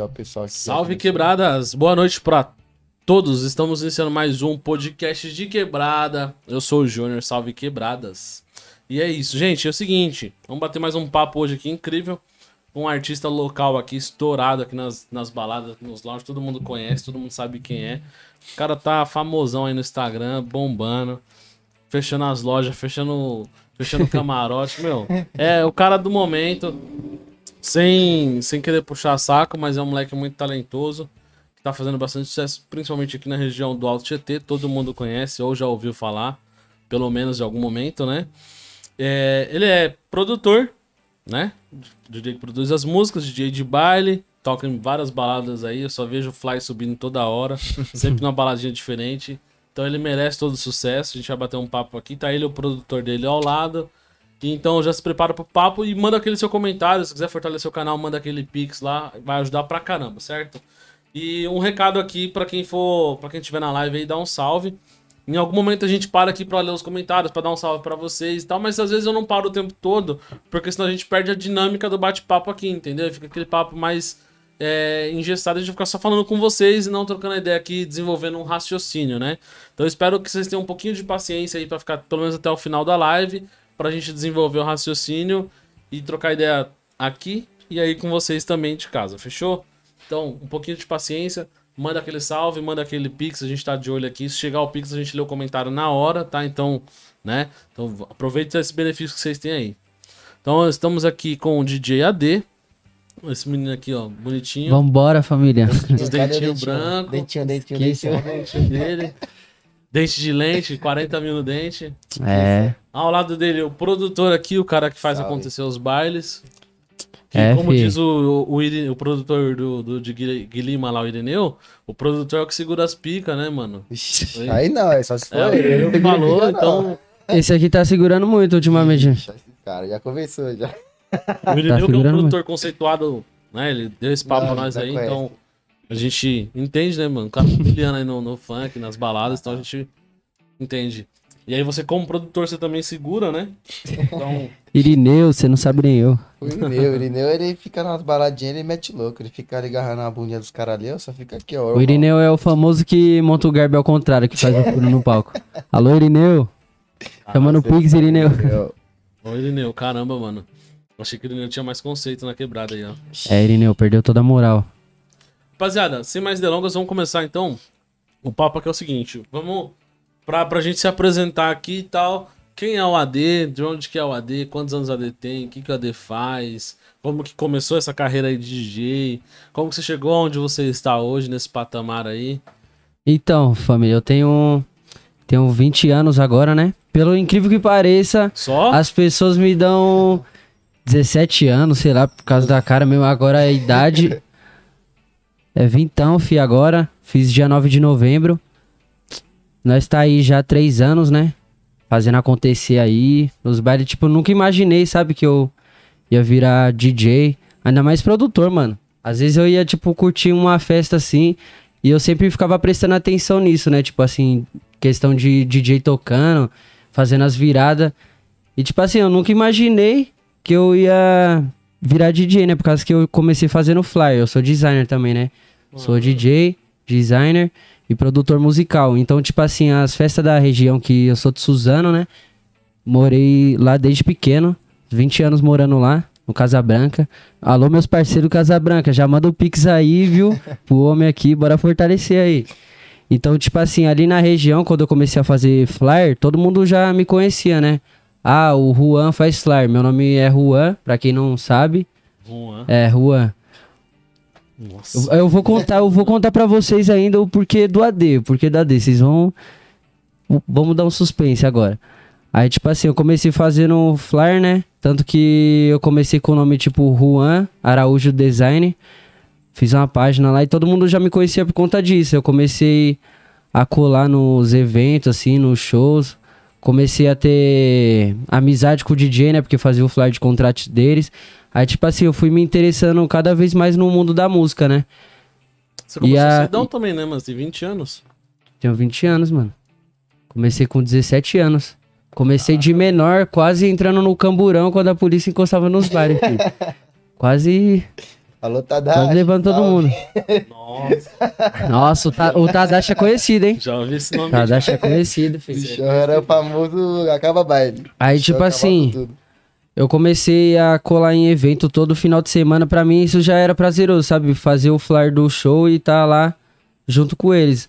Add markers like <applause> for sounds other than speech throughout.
Cuidar o pessoal aqui. Salve quebradas, boa noite pra todos. Estamos iniciando mais um podcast de quebrada. Eu sou o Júnior, salve quebradas. E é isso, gente. É o seguinte, vamos bater mais um papo hoje aqui incrível. Um artista local aqui, estourado aqui nas, nas baladas, nos lounge, todo mundo conhece, todo mundo sabe quem é. O cara tá famosão aí no Instagram, bombando, fechando as lojas, fechando, fechando camarote, meu. É o cara do momento. Sem, sem querer puxar saco, mas é um moleque muito talentoso, que tá fazendo bastante sucesso, principalmente aqui na região do Alto Tietê, todo mundo conhece ou já ouviu falar, pelo menos em algum momento, né? É, ele é produtor, né? DJ que produz as músicas, DJ de baile, toca em várias baladas aí, eu só vejo o Fly subindo toda hora, <laughs> sempre numa baladinha diferente. Então ele merece todo o sucesso, a gente vai bater um papo aqui, tá ele, o produtor dele ao lado. Então já se prepara pro papo e manda aquele seu comentário. Se quiser fortalecer o canal, manda aquele pix lá, vai ajudar pra caramba, certo? E um recado aqui pra quem for, para quem estiver na live aí, dá um salve. Em algum momento a gente para aqui pra ler os comentários, pra dar um salve pra vocês e tal, mas às vezes eu não paro o tempo todo, porque senão a gente perde a dinâmica do bate-papo aqui, entendeu? Fica aquele papo mais é, engessado, a gente ficar só falando com vocês e não trocando ideia aqui, desenvolvendo um raciocínio, né? Então eu espero que vocês tenham um pouquinho de paciência aí pra ficar pelo menos até o final da live pra gente desenvolver o raciocínio e trocar ideia aqui e aí com vocês também de casa, fechou? Então, um pouquinho de paciência, manda aquele salve, manda aquele pix, a gente tá de olho aqui. Se chegar o pix, a gente lê o comentário na hora, tá? Então, né? Então, aproveite esse benefício que vocês têm aí. Então, estamos aqui com o DJ AD. Esse menino aqui, ó, bonitinho. Vambora, família. Os dentinhos brancos. Dentinho, dentinho, isso? dentinho. Dente dele. Dente de lente, 40 mil no dente. É, Ao lado dele, o produtor aqui, o cara que faz Salve. acontecer os bailes. Que, É, como fi. diz o, o, Iri- o produtor do, do de Gui- Guilherme lá, o Ireneu, o produtor é o que segura as picas, né, mano? Ixi, Aí não, é só se for É, o ele. Não falou, não. então. esse aqui tá segurando muito ultimamente. Ixi, esse Cara, já conversou já. O Ireneu que é um produtor conceituado, né? Ele deu esse papo Não, pra nós aí, conhece. então. A gente entende, né, mano? O cara tá brilhando aí no, no funk, nas baladas, então a gente entende. E aí você, como produtor, você também segura, né? Então. Irineu, você não sabe nem eu. O Irineu, o Irineu, ele fica nas baladinhas, ele mete louco. Ele fica ali agarrando a bundinha dos caras ali, eu só fica aqui, ó. O Irineu é o famoso que monta o garbo ao contrário, que faz o furo no palco. <laughs> Alô, Irineu. Chamando o Pix, Irineu. Eu- Ô, Irineu, caramba, mano. Eu achei que o Irineu tinha mais conceito na quebrada aí, ó. É, Irineu, perdeu toda a moral. Rapaziada, sem mais delongas, vamos começar então. O papo aqui é o seguinte: vamos pra, pra gente se apresentar aqui e tal. Quem é o AD? De onde que é o AD? Quantos anos o AD tem? O que, que o AD faz? Como que começou essa carreira aí de DJ? Como que você chegou onde você está hoje, nesse patamar aí? Então, família, eu tenho, tenho 20 anos agora, né? Pelo incrível que pareça, Só? as pessoas me dão 17 anos, sei lá, por causa da cara mesmo. Agora a idade <laughs> é vintão, fi, agora. Fiz dia 9 de novembro. Nós tá aí já três anos, né? Fazendo acontecer aí. Nos bailes, tipo, nunca imaginei, sabe, que eu ia virar DJ. Ainda mais produtor, mano. Às vezes eu ia, tipo, curtir uma festa assim. E eu sempre ficava prestando atenção nisso, né? Tipo assim, questão de DJ tocando, fazendo as viradas. E tipo assim, eu nunca imaginei que eu ia virar DJ, né? Por causa que eu comecei fazendo flyer. Eu sou designer também, né? Sou DJ, designer e produtor musical. Então, tipo assim, as festas da região que eu sou de Suzano, né? Morei lá desde pequeno, 20 anos morando lá, no Casa Branca. Alô, meus parceiros Casa Branca, já manda o Pix aí, viu? <laughs> Pro homem aqui, bora fortalecer aí. Então, tipo assim, ali na região, quando eu comecei a fazer flyer, todo mundo já me conhecia, né? Ah, o Juan faz flyer. Meu nome é Juan, pra quem não sabe. Juan. É, Juan. Nossa. Eu, eu vou contar, eu vou contar para vocês ainda o porquê do AD, o porquê do AD. Vocês vão vamos dar um suspense agora. Aí tipo assim, eu comecei fazendo flyer, né? Tanto que eu comecei com o nome tipo Juan Araújo Design. Fiz uma página lá e todo mundo já me conhecia por conta disso. Eu comecei a colar nos eventos, assim, nos shows. Comecei a ter amizade com o DJ, né? Porque fazia o flyer de contratos deles. Aí, tipo assim, eu fui me interessando cada vez mais no mundo da música, né? Você começou a- cedão também, né, mas de 20 anos. Tenho 20 anos, mano. Comecei com 17 anos. Comecei de menor, quase entrando no camburão quando a polícia encostava nos bares. <laughs> Quase, Alô, Tadashi. quase levando todo salve. mundo. Nossa, Nossa, o, Ta- o Tadashi é conhecido, hein? já ouvi esse nome. Tadashi é conhecido, filho. Bicho era o famoso acaba baile. Aí, Bicho tipo assim, eu comecei a colar em evento todo final de semana. Pra mim, isso já era prazeroso, sabe? Fazer o flyer do show e tá lá junto com eles.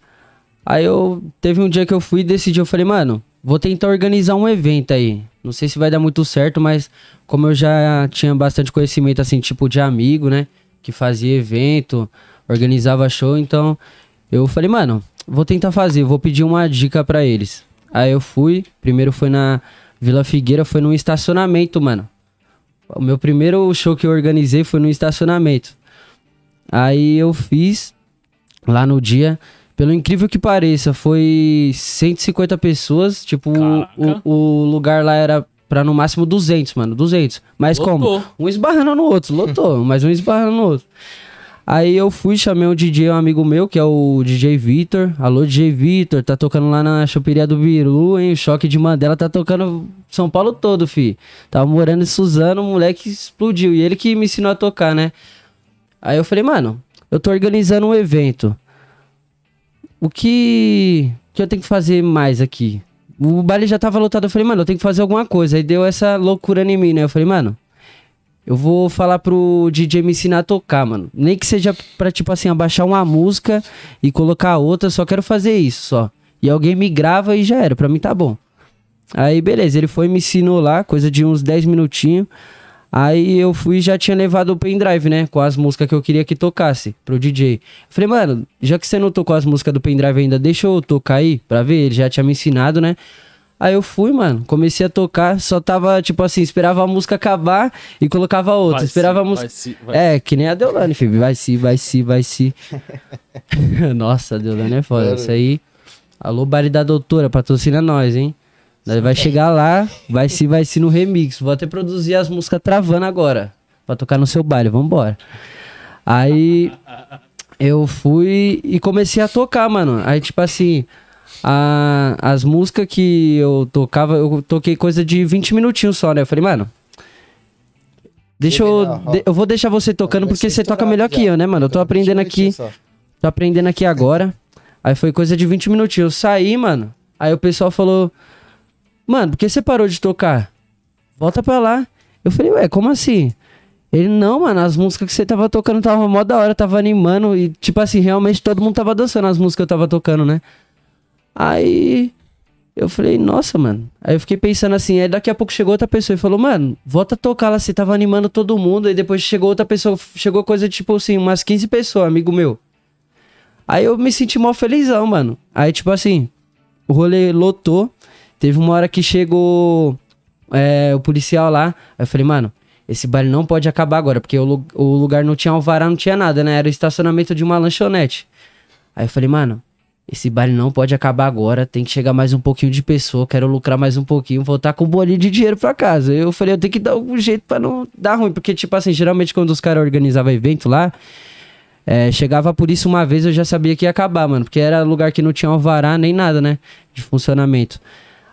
Aí eu teve um dia que eu fui e decidi, eu falei, mano, vou tentar organizar um evento aí. Não sei se vai dar muito certo, mas como eu já tinha bastante conhecimento, assim, tipo de amigo, né? Que fazia evento, organizava show, então eu falei, mano, vou tentar fazer, vou pedir uma dica pra eles. Aí eu fui, primeiro foi na Vila Figueira, foi num estacionamento, mano. O meu primeiro show que eu organizei foi no estacionamento. Aí eu fiz lá no dia. Pelo incrível que pareça, foi 150 pessoas. Tipo, o, o lugar lá era pra no máximo 200, mano. 200. Mas como? Lotou. Um esbarrando no outro, lotou, <laughs> mas um esbarrando no outro. Aí eu fui, chamei um DJ, um amigo meu, que é o DJ Vitor. Alô, DJ Vitor, tá tocando lá na choperia do Biru, hein? O Choque de Mandela tá tocando São Paulo todo, fi. Tava morando em Suzano, o moleque explodiu. E ele que me ensinou a tocar, né? Aí eu falei, mano, eu tô organizando um evento. O que, que eu tenho que fazer mais aqui? O baile já tava lotado. Eu falei, mano, eu tenho que fazer alguma coisa. Aí deu essa loucura em mim, né? Eu falei, mano, eu vou falar pro DJ me ensinar a tocar, mano. Nem que seja pra, tipo assim, abaixar uma música e colocar outra. Só quero fazer isso, só. E alguém me grava e já era. Pra mim tá bom. Aí, beleza. Ele foi e me ensinou lá, coisa de uns 10 minutinhos. Aí eu fui e já tinha levado o pendrive, né? Com as músicas que eu queria que tocasse pro DJ. Falei, mano, já que você não tocou as músicas do pendrive ainda, deixa eu tocar aí pra ver. Ele já tinha me ensinado, né? Aí eu fui, mano, comecei a tocar, só tava, tipo assim, esperava a música acabar e colocava outra. Vai esperava sim, a música. vai sim, vai É, que nem a Deolane, filho. Vai sim, vai sim, vai sim. <laughs> Nossa, a Deolane é foda. Isso aí. Alô, baile da doutora, patrocina nós, hein? Nós vai chegar lá, vai sim, vai sim no remix. Vou até produzir as músicas travando agora. Pra tocar no seu baile, vambora. Aí eu fui e comecei a tocar, mano. Aí, tipo assim, a- as músicas que eu tocava, eu toquei coisa de 20 minutinhos só, né? Eu falei, mano. Deixa eu. De- eu vou deixar você tocando porque você toca melhor que já. eu, né, mano? Eu tô aprendendo aqui. Tô aprendendo aqui agora. Aí foi coisa de 20 minutinhos. Eu saí, mano. Aí o pessoal falou: Mano, por que você parou de tocar? Volta pra lá. Eu falei, ué, como assim? Ele, não, mano, as músicas que você tava tocando tava mó da hora, tava animando. E, tipo assim, realmente todo mundo tava dançando as músicas que eu tava tocando, né? Aí eu falei, nossa, mano. Aí eu fiquei pensando assim, aí daqui a pouco chegou outra pessoa e falou, mano, volta a tocar lá, você tava animando todo mundo. Aí depois chegou outra pessoa, chegou coisa tipo assim, umas 15 pessoas, amigo meu. Aí eu me senti mó felizão, mano. Aí, tipo assim, o rolê lotou. Teve uma hora que chegou é, o policial lá. Aí eu falei, mano, esse baile não pode acabar agora, porque o, o lugar não tinha alvará, não tinha nada, né? Era o estacionamento de uma lanchonete. Aí eu falei, mano, esse baile não pode acabar agora, tem que chegar mais um pouquinho de pessoa, quero lucrar mais um pouquinho, voltar com um bolinho de dinheiro pra casa. Eu falei, eu tenho que dar algum jeito pra não dar ruim, porque, tipo assim, geralmente quando os caras organizavam evento lá, é, chegava por isso uma vez, eu já sabia que ia acabar, mano, porque era lugar que não tinha alvará nem nada, né, de funcionamento.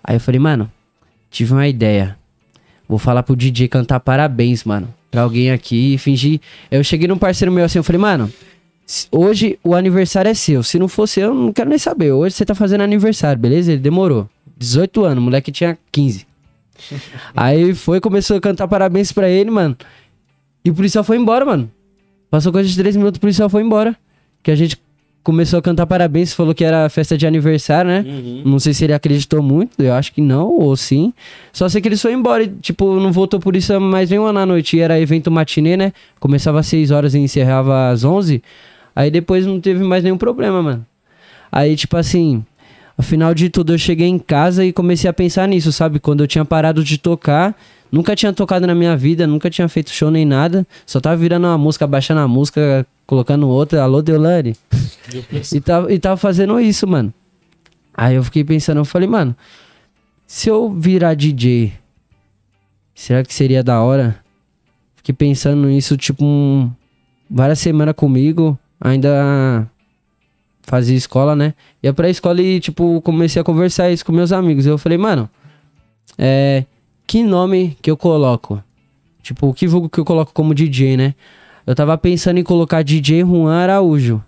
Aí eu falei, mano, tive uma ideia. Vou falar pro DJ cantar parabéns, mano. Pra alguém aqui e fingir. Eu cheguei num parceiro meu assim, eu falei, mano, hoje o aniversário é seu. Se não fosse eu, não quero nem saber. Hoje você tá fazendo aniversário, beleza? Ele demorou. 18 anos, o moleque tinha 15. <laughs> Aí foi, começou a cantar parabéns pra ele, mano. E o policial foi embora, mano. Passou coisa de 3 minutos, o policial foi embora. Que a gente começou a cantar parabéns, falou que era festa de aniversário, né? Uhum. Não sei se ele acreditou muito, eu acho que não, ou sim. Só sei que ele foi embora e, tipo, não voltou por isso mais nenhuma na noite. E era evento matinê, né? Começava às 6 horas e encerrava às 11. Aí depois não teve mais nenhum problema, mano. Aí, tipo assim, afinal de tudo, eu cheguei em casa e comecei a pensar nisso, sabe? Quando eu tinha parado de tocar, Nunca tinha tocado na minha vida, nunca tinha feito show nem nada. Só tava virando uma música, baixando a música, colocando outra. Alô, Deolane. E tava, e tava fazendo isso, mano. Aí eu fiquei pensando, eu falei, mano, se eu virar DJ, será que seria da hora? Fiquei pensando nisso, tipo, um, várias semanas comigo, ainda fazia escola, né? Ia pra escola e, tipo, comecei a conversar isso com meus amigos. Eu falei, mano, é, que nome que eu coloco? Tipo, que vulgo que eu coloco como DJ, né? Eu tava pensando em colocar DJ Juan Araújo,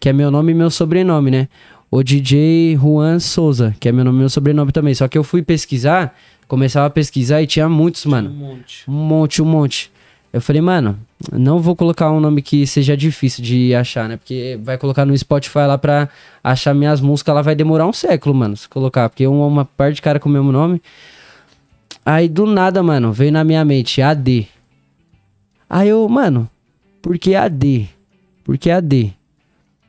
que é meu nome e meu sobrenome, né? O DJ Juan Souza, que é meu nome e meu sobrenome também. Só que eu fui pesquisar, começava a pesquisar e tinha muitos, mano. Um monte. Um monte, um monte. Eu falei, mano, não vou colocar um nome que seja difícil de achar, né? Porque vai colocar no Spotify lá pra achar minhas músicas, lá vai demorar um século, mano, se colocar. Porque uma, uma parte de cara com o mesmo nome. Aí do nada, mano, veio na minha mente AD. Aí eu, mano, por que AD? Por que AD?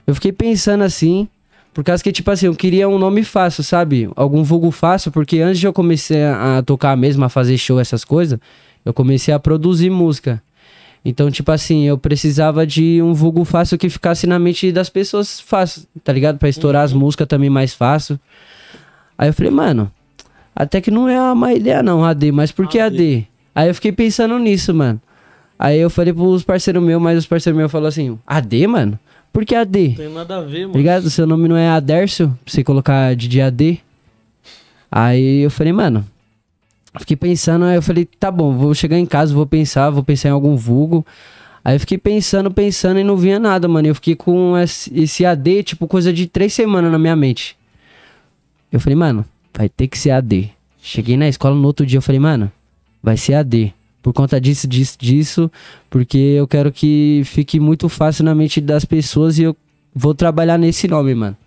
Eu fiquei pensando assim, por causa que, tipo assim, eu queria um nome fácil, sabe? Algum vulgo fácil, porque antes de eu começar a tocar mesmo, a fazer show, essas coisas, eu comecei a produzir música. Então, tipo assim, eu precisava de um vulgo fácil que ficasse na mente das pessoas fácil, tá ligado? Pra estourar as músicas também mais fácil. Aí eu falei, mano, até que não é uma má ideia não, AD, mas por que AD? AD? Aí eu fiquei pensando nisso, mano. Aí eu falei pros parceiros meus, mas os parceiros meus falaram assim, AD, mano? Por que AD? Não tem nada a ver, mano. Ligado? Seu nome não é Adércio, pra você colocar de AD. Aí eu falei, mano. Fiquei pensando, aí eu falei, tá bom, vou chegar em casa, vou pensar, vou pensar em algum vulgo. Aí eu fiquei pensando, pensando e não vinha nada, mano. Eu fiquei com esse AD, tipo, coisa de três semanas na minha mente. Eu falei, mano, vai ter que ser AD. Cheguei na escola no outro dia, eu falei, mano, vai ser AD. Por conta disso, disso, disso, porque eu quero que fique muito fácil na mente das pessoas e eu vou trabalhar nesse nome, mano.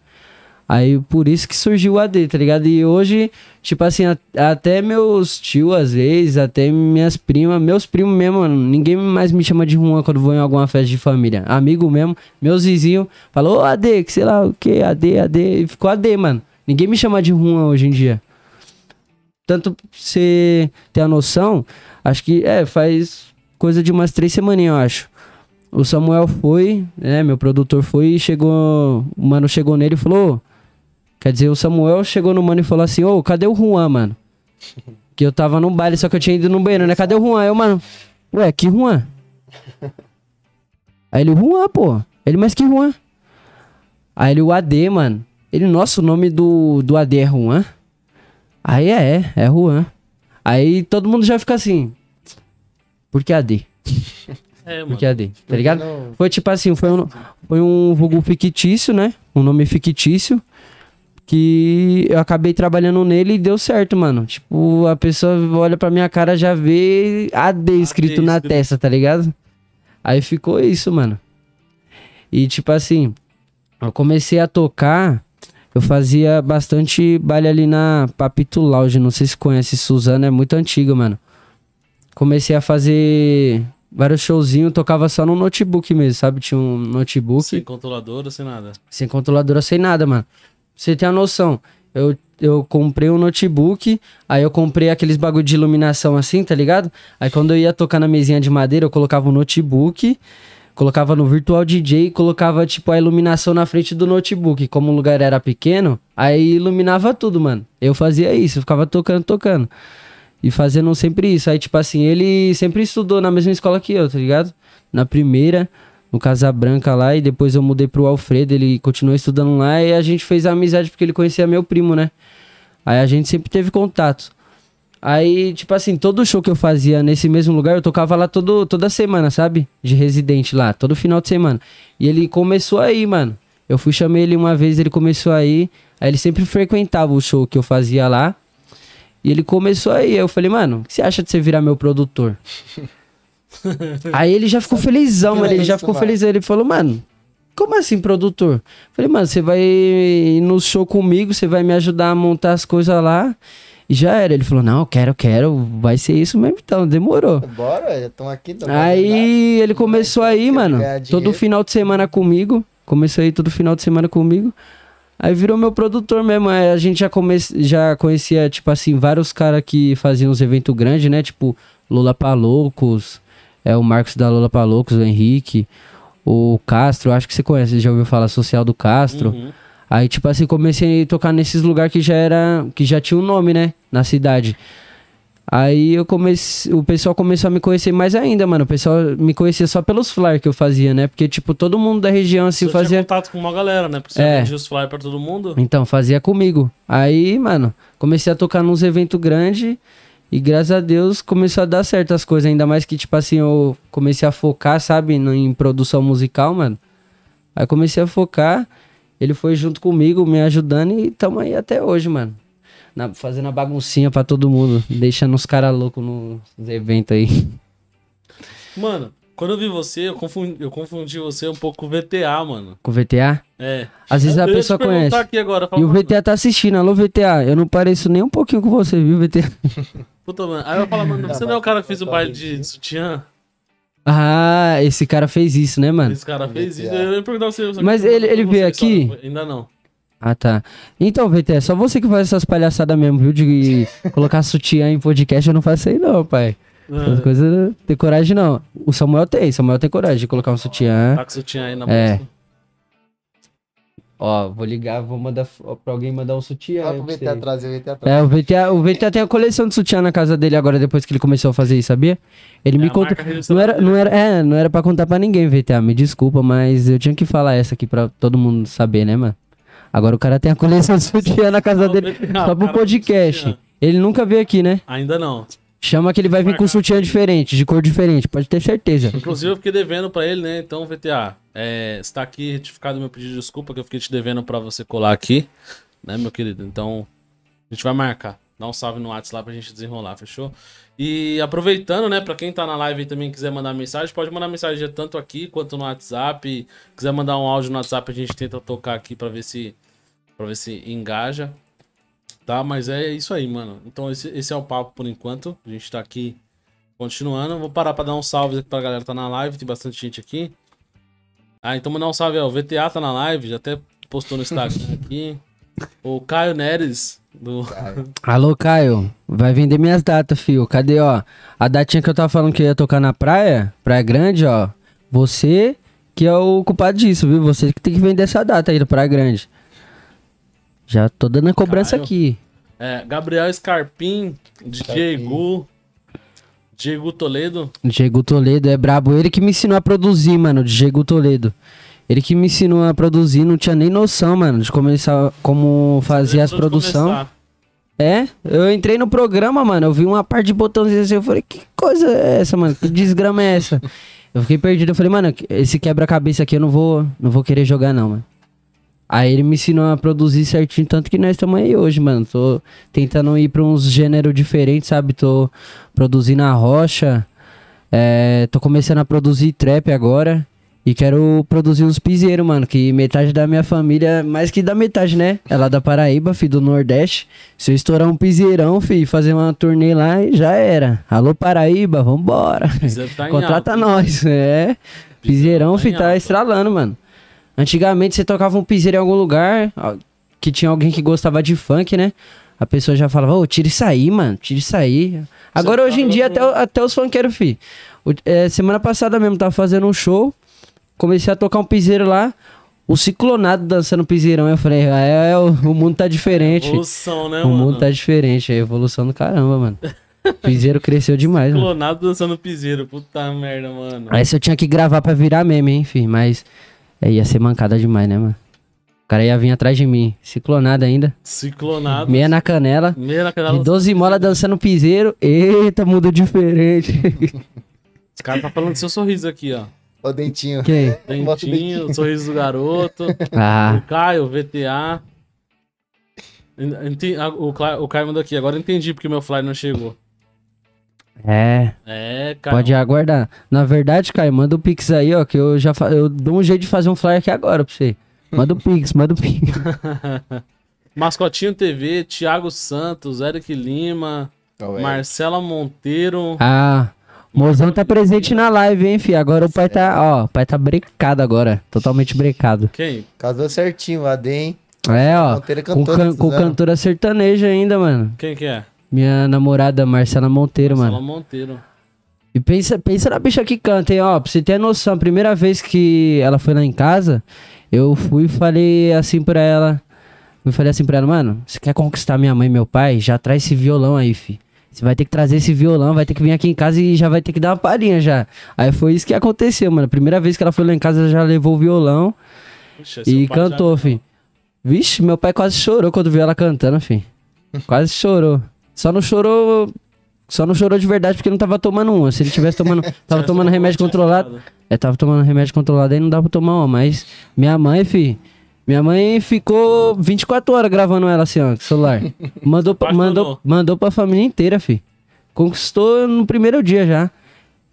Aí por isso que surgiu o AD, tá ligado? E hoje, tipo assim, a- até meus tio às vezes, até minhas primas, meus primos mesmo, mano, ninguém mais me chama de Juan quando vou em alguma festa de família. Amigo mesmo, meus vizinhos, falou, ô AD, que sei lá o que, AD, AD, e ficou AD, mano. Ninguém me chama de Juan hoje em dia. Tanto pra você ter a noção, acho que, é, faz coisa de umas três semaninhas, eu acho. O Samuel foi, né, meu produtor foi e chegou, o mano chegou nele e falou, quer dizer, o Samuel chegou no mano e falou assim, ô, cadê o Juan, mano? <laughs> Que eu tava num baile, só que eu tinha ido no banheiro, né? Cadê o Juan? Aí eu, mano, ué, que Juan? <laughs> Aí ele, Juan, pô. Ele, mas que Juan? Aí ele, o AD, mano. Ele, nossa, o nome do, do AD é Juan? Aí é, é Juan. Aí todo mundo já fica assim, por que AD? <laughs> É, Por mano. que AD? Tá ligado? Não, Foi tipo assim, foi um, foi um vulgo fictício, né? Um nome fictício. Que eu acabei trabalhando nele e deu certo, mano. Tipo, a pessoa olha pra minha cara já vê AD escrito na escrito. testa, tá ligado? Aí ficou isso, mano. E tipo assim, eu comecei a tocar, eu fazia bastante baile ali na Papito Lounge, não sei se conhece, Suzana é muito antiga, mano. Comecei a fazer vários showzinhos, tocava só no notebook mesmo, sabe? Tinha um notebook Sem controladora, sem nada. sem controladora, sem nada, mano. Pra Você tem a noção. Eu, eu comprei um notebook, aí eu comprei aqueles bagulho de iluminação assim, tá ligado? Aí quando eu ia tocar na mesinha de madeira, eu colocava o notebook, colocava no Virtual DJ e colocava, tipo, a iluminação na frente do notebook. Como o lugar era pequeno, aí iluminava tudo, mano. Eu fazia isso, eu ficava tocando, tocando. E fazendo sempre isso. Aí, tipo assim, ele sempre estudou na mesma escola que eu, tá ligado? Na primeira, no Casa Branca lá, e depois eu mudei pro Alfredo, ele continuou estudando lá, e a gente fez amizade porque ele conhecia meu primo, né? Aí a gente sempre teve contato. Aí, tipo assim, todo show que eu fazia nesse mesmo lugar, eu tocava lá todo, toda semana, sabe? De residente lá, todo final de semana. E ele começou aí, mano. Eu fui chamei ele uma vez, ele começou aí. Aí ele sempre frequentava o show que eu fazia lá. E ele começou aí. Eu falei, mano, o que você acha de você virar meu produtor? <laughs> aí ele já ficou felizão, mano. Ele já ficou felizão. Ele falou, mano, como assim produtor? Eu falei, mano, você vai ir no show comigo, você vai me ajudar a montar as coisas lá. E já era. Ele falou, não, quero, quero. Vai ser isso mesmo então. Demorou. Bora, já estão aqui. Aí ele começou aí, mano. Todo final de semana comigo. Começou aí todo final de semana comigo. Aí virou meu produtor mesmo. Aí a gente já, come... já conhecia, tipo assim, vários caras que faziam uns eventos grandes, né? Tipo, Lula Paloucos, é o Marcos da Lula Paloucos, o Henrique, o Castro, acho que você conhece, você já ouviu falar Social do Castro. Uhum. Aí, tipo assim, comecei a tocar nesses lugares que já era. que já tinha um nome, né? Na cidade. Aí eu comecei. O pessoal começou a me conhecer mais ainda, mano. O pessoal me conhecia só pelos flyers que eu fazia, né? Porque, tipo, todo mundo da região assim Você tinha fazia. contato com uma galera, né? Porque você É. vendia os flyers pra todo mundo. Então, fazia comigo. Aí, mano, comecei a tocar nos eventos grandes e graças a Deus começou a dar certo as coisas. Ainda mais que, tipo assim, eu comecei a focar, sabe, em produção musical, mano. Aí comecei a focar, ele foi junto comigo, me ajudando e tamo aí até hoje, mano. Na- fazendo a baguncinha pra todo mundo, deixando os caras loucos nos eventos aí. Mano, quando eu vi você, eu confundi, eu confundi você um pouco com o VTA, mano. Com o VTA? É. Às vezes Eu- a pessoa conhece. aqui agora. E o mano, VTA tá assistindo. Alô, VTA, eu não pareço nem um pouquinho com você, viu, VTA? Puta, mano. Aí eu falo, mano, você não é o cara que fez o baile de sutiã? Ah, esse cara fez isso, né, mano? Esse cara fez isso. VTA. Eu ia perguntar você. você- Mas ele- ele veio só- aqui? Ainda não. Ah, tá. Então, VT, é só você que faz essas palhaçadas mesmo, viu? De <laughs> colocar sutiã em podcast, eu não faço aí não, pai. Essas Ah, coisas, tem coragem não. O Samuel tem, Samuel tem coragem de colocar um sutiã. Tá com sutiã aí na É. bolsa. Ó, vou ligar, vou mandar pra alguém mandar um sutiã. Pro VT atrás, VT atrás. É, o VTA, o VTA tem a coleção de sutiã na casa dele agora, depois que ele começou a fazer isso, sabia? Ele É me contou. Não era, não, era, é, não era pra contar pra ninguém, VTA, me desculpa, mas eu tinha que falar essa aqui pra todo mundo saber, né, mano? Agora o cara tem a coleção de sutiã na casa dele, <laughs> só o pro podcast. Ele nunca veio aqui, né? Ainda não. Chama que ele vai vir com sutiã diferente, de cor diferente, pode ter certeza. Inclusive, eu fiquei devendo pra ele, né? Então, VTA, é, está aqui retificado meu pedido de desculpa que eu fiquei te devendo pra você colar aqui, né, meu querido? Então, a gente vai marcar. Dá um salve no WhatsApp lá pra gente desenrolar, fechou? E aproveitando, né, pra quem tá na live e também quiser mandar mensagem, pode mandar mensagem tanto aqui quanto no WhatsApp. Quiser mandar um áudio no WhatsApp, a gente tenta tocar aqui pra ver se para ver se engaja. Tá, mas é isso aí, mano. Então esse, esse é o papo por enquanto. A gente tá aqui continuando. Vou parar pra dar um salve aqui pra galera que tá na live. Tem bastante gente aqui. Ah, então mandar um salve, ó. O VTA tá na live, já até postou no Instagram <laughs> aqui. O Caio Neres, do. Alô, Caio, vai vender minhas datas, fio. Cadê, ó? A datinha que eu tava falando que eu ia tocar na praia, Praia Grande, ó. Você que é o culpado disso, viu? Você que tem que vender essa data aí do Praia Grande. Já tô dando a cobrança Caio. aqui. É, Gabriel Scarpim, DJ Gu, Diego Toledo. Diego Toledo é brabo. Ele que me ensinou a produzir, mano. Diego Toledo. Ele que me ensinou a produzir, não tinha nem noção, mano, de começar, como fazer as começar. É, eu entrei no programa, mano, eu vi uma parte de botãozinho assim, eu falei, que coisa é essa, mano? Que desgrama é essa? Eu fiquei perdido, eu falei, mano, esse quebra-cabeça aqui eu não vou, não vou querer jogar não, mano. Aí ele me ensinou a produzir certinho, tanto que nós estamos aí hoje, mano. Tô tentando ir pra uns gêneros diferentes, sabe? Tô produzindo a rocha, é, tô começando a produzir trap agora. E quero produzir uns piseiros, mano. Que metade da minha família, mais que da metade, né? É lá da Paraíba, filho do Nordeste. Se eu estourar um piseirão, filho, fazer uma turnê lá, já era. Alô, Paraíba, vambora. Tá Contrata alta. nós, é. Piseirão, tá filho, tá estralando, mano. Antigamente você tocava um piseiro em algum lugar, que tinha alguém que gostava de funk, né? A pessoa já falava, ô, tira isso aí, mano, tira isso aí. Agora, hoje em dia, até, o- até os funkeiros, fi. O- é, semana passada mesmo, tava fazendo um show, comecei a tocar um piseiro lá, o ciclonado dançando piseirão. Eu falei, ah, é, o, o mundo tá diferente. Evolução, né, o mano? mundo tá diferente, é evolução do caramba, mano. Piseiro cresceu demais, mano. Clonado dançando piseiro. Puta merda, mano. Aí eu tinha que gravar pra virar meme, hein, filho. Mas é, ia ser mancada demais, né, mano? O cara ia vir atrás de mim, ciclonado ainda. Ciclonado. Meia na canela. Meia na canela. De 12 molas dançando piseiro. Eita, mundo diferente. <laughs> Os caras tá falando do seu sorriso aqui, ó. Ó, o dentinho. Quem? <laughs> Bota o Dentinho, sorriso do garoto. <laughs> Ah, O Caio, VTA. Ente- ah, O Caio, o Caio mandou aqui. Agora eu entendi porque meu flyer não chegou. É. É, Caio. Pode aguardar. Na verdade, Caio, manda o Pix aí, ó. Que eu já fa... eu dou um jeito de fazer um flyer aqui agora pra você. Manda o Pix, manda o Pix. <laughs> Mascotinho TV, Thiago Santos, Eric Lima, velho. Marcela Monteiro. Ah. Mozão tá presente na live, hein, filho. Agora o pai tá, ó, o pai tá brecado agora. Totalmente brecado. Quem? Casou certinho, AD, hein? É, ó. Com, can- com Suzana. cantora sertaneja ainda, mano. Quem que é? Minha namorada Marcela Monteiro, Marcela mano. Monteiro. E pensa, pensa na bicha que canta, hein? Ó, pra você ter noção, a primeira vez que ela foi lá em casa, eu fui e falei assim pra ela. Fui e falei assim pra ela, mano, você quer conquistar minha mãe e meu pai? Já traz esse violão aí, fi. Você vai ter que trazer esse violão, vai ter que vir aqui em casa e já vai ter que dar uma palhinha já. Aí foi isso que aconteceu, mano. A primeira vez que ela foi lá em casa, ela já levou o violão Puxa, e pai já- cantou, fi. Vixe, meu pai quase chorou quando viu ela cantando, fi. Quase chorou. Só não chorou. Só não chorou de verdade porque não tava tomando uma. Se ele tivesse tomando. <laughs> Tava tomando remédio controlado. É, tava tomando remédio controlado aí não dava pra tomar uma. Mas minha mãe, fi. Minha mãe ficou 24 horas gravando ela assim, ó, com o celular. <laughs> Mandou, pra, mandou, mandou pra família inteira, fi. Conquistou no primeiro dia já.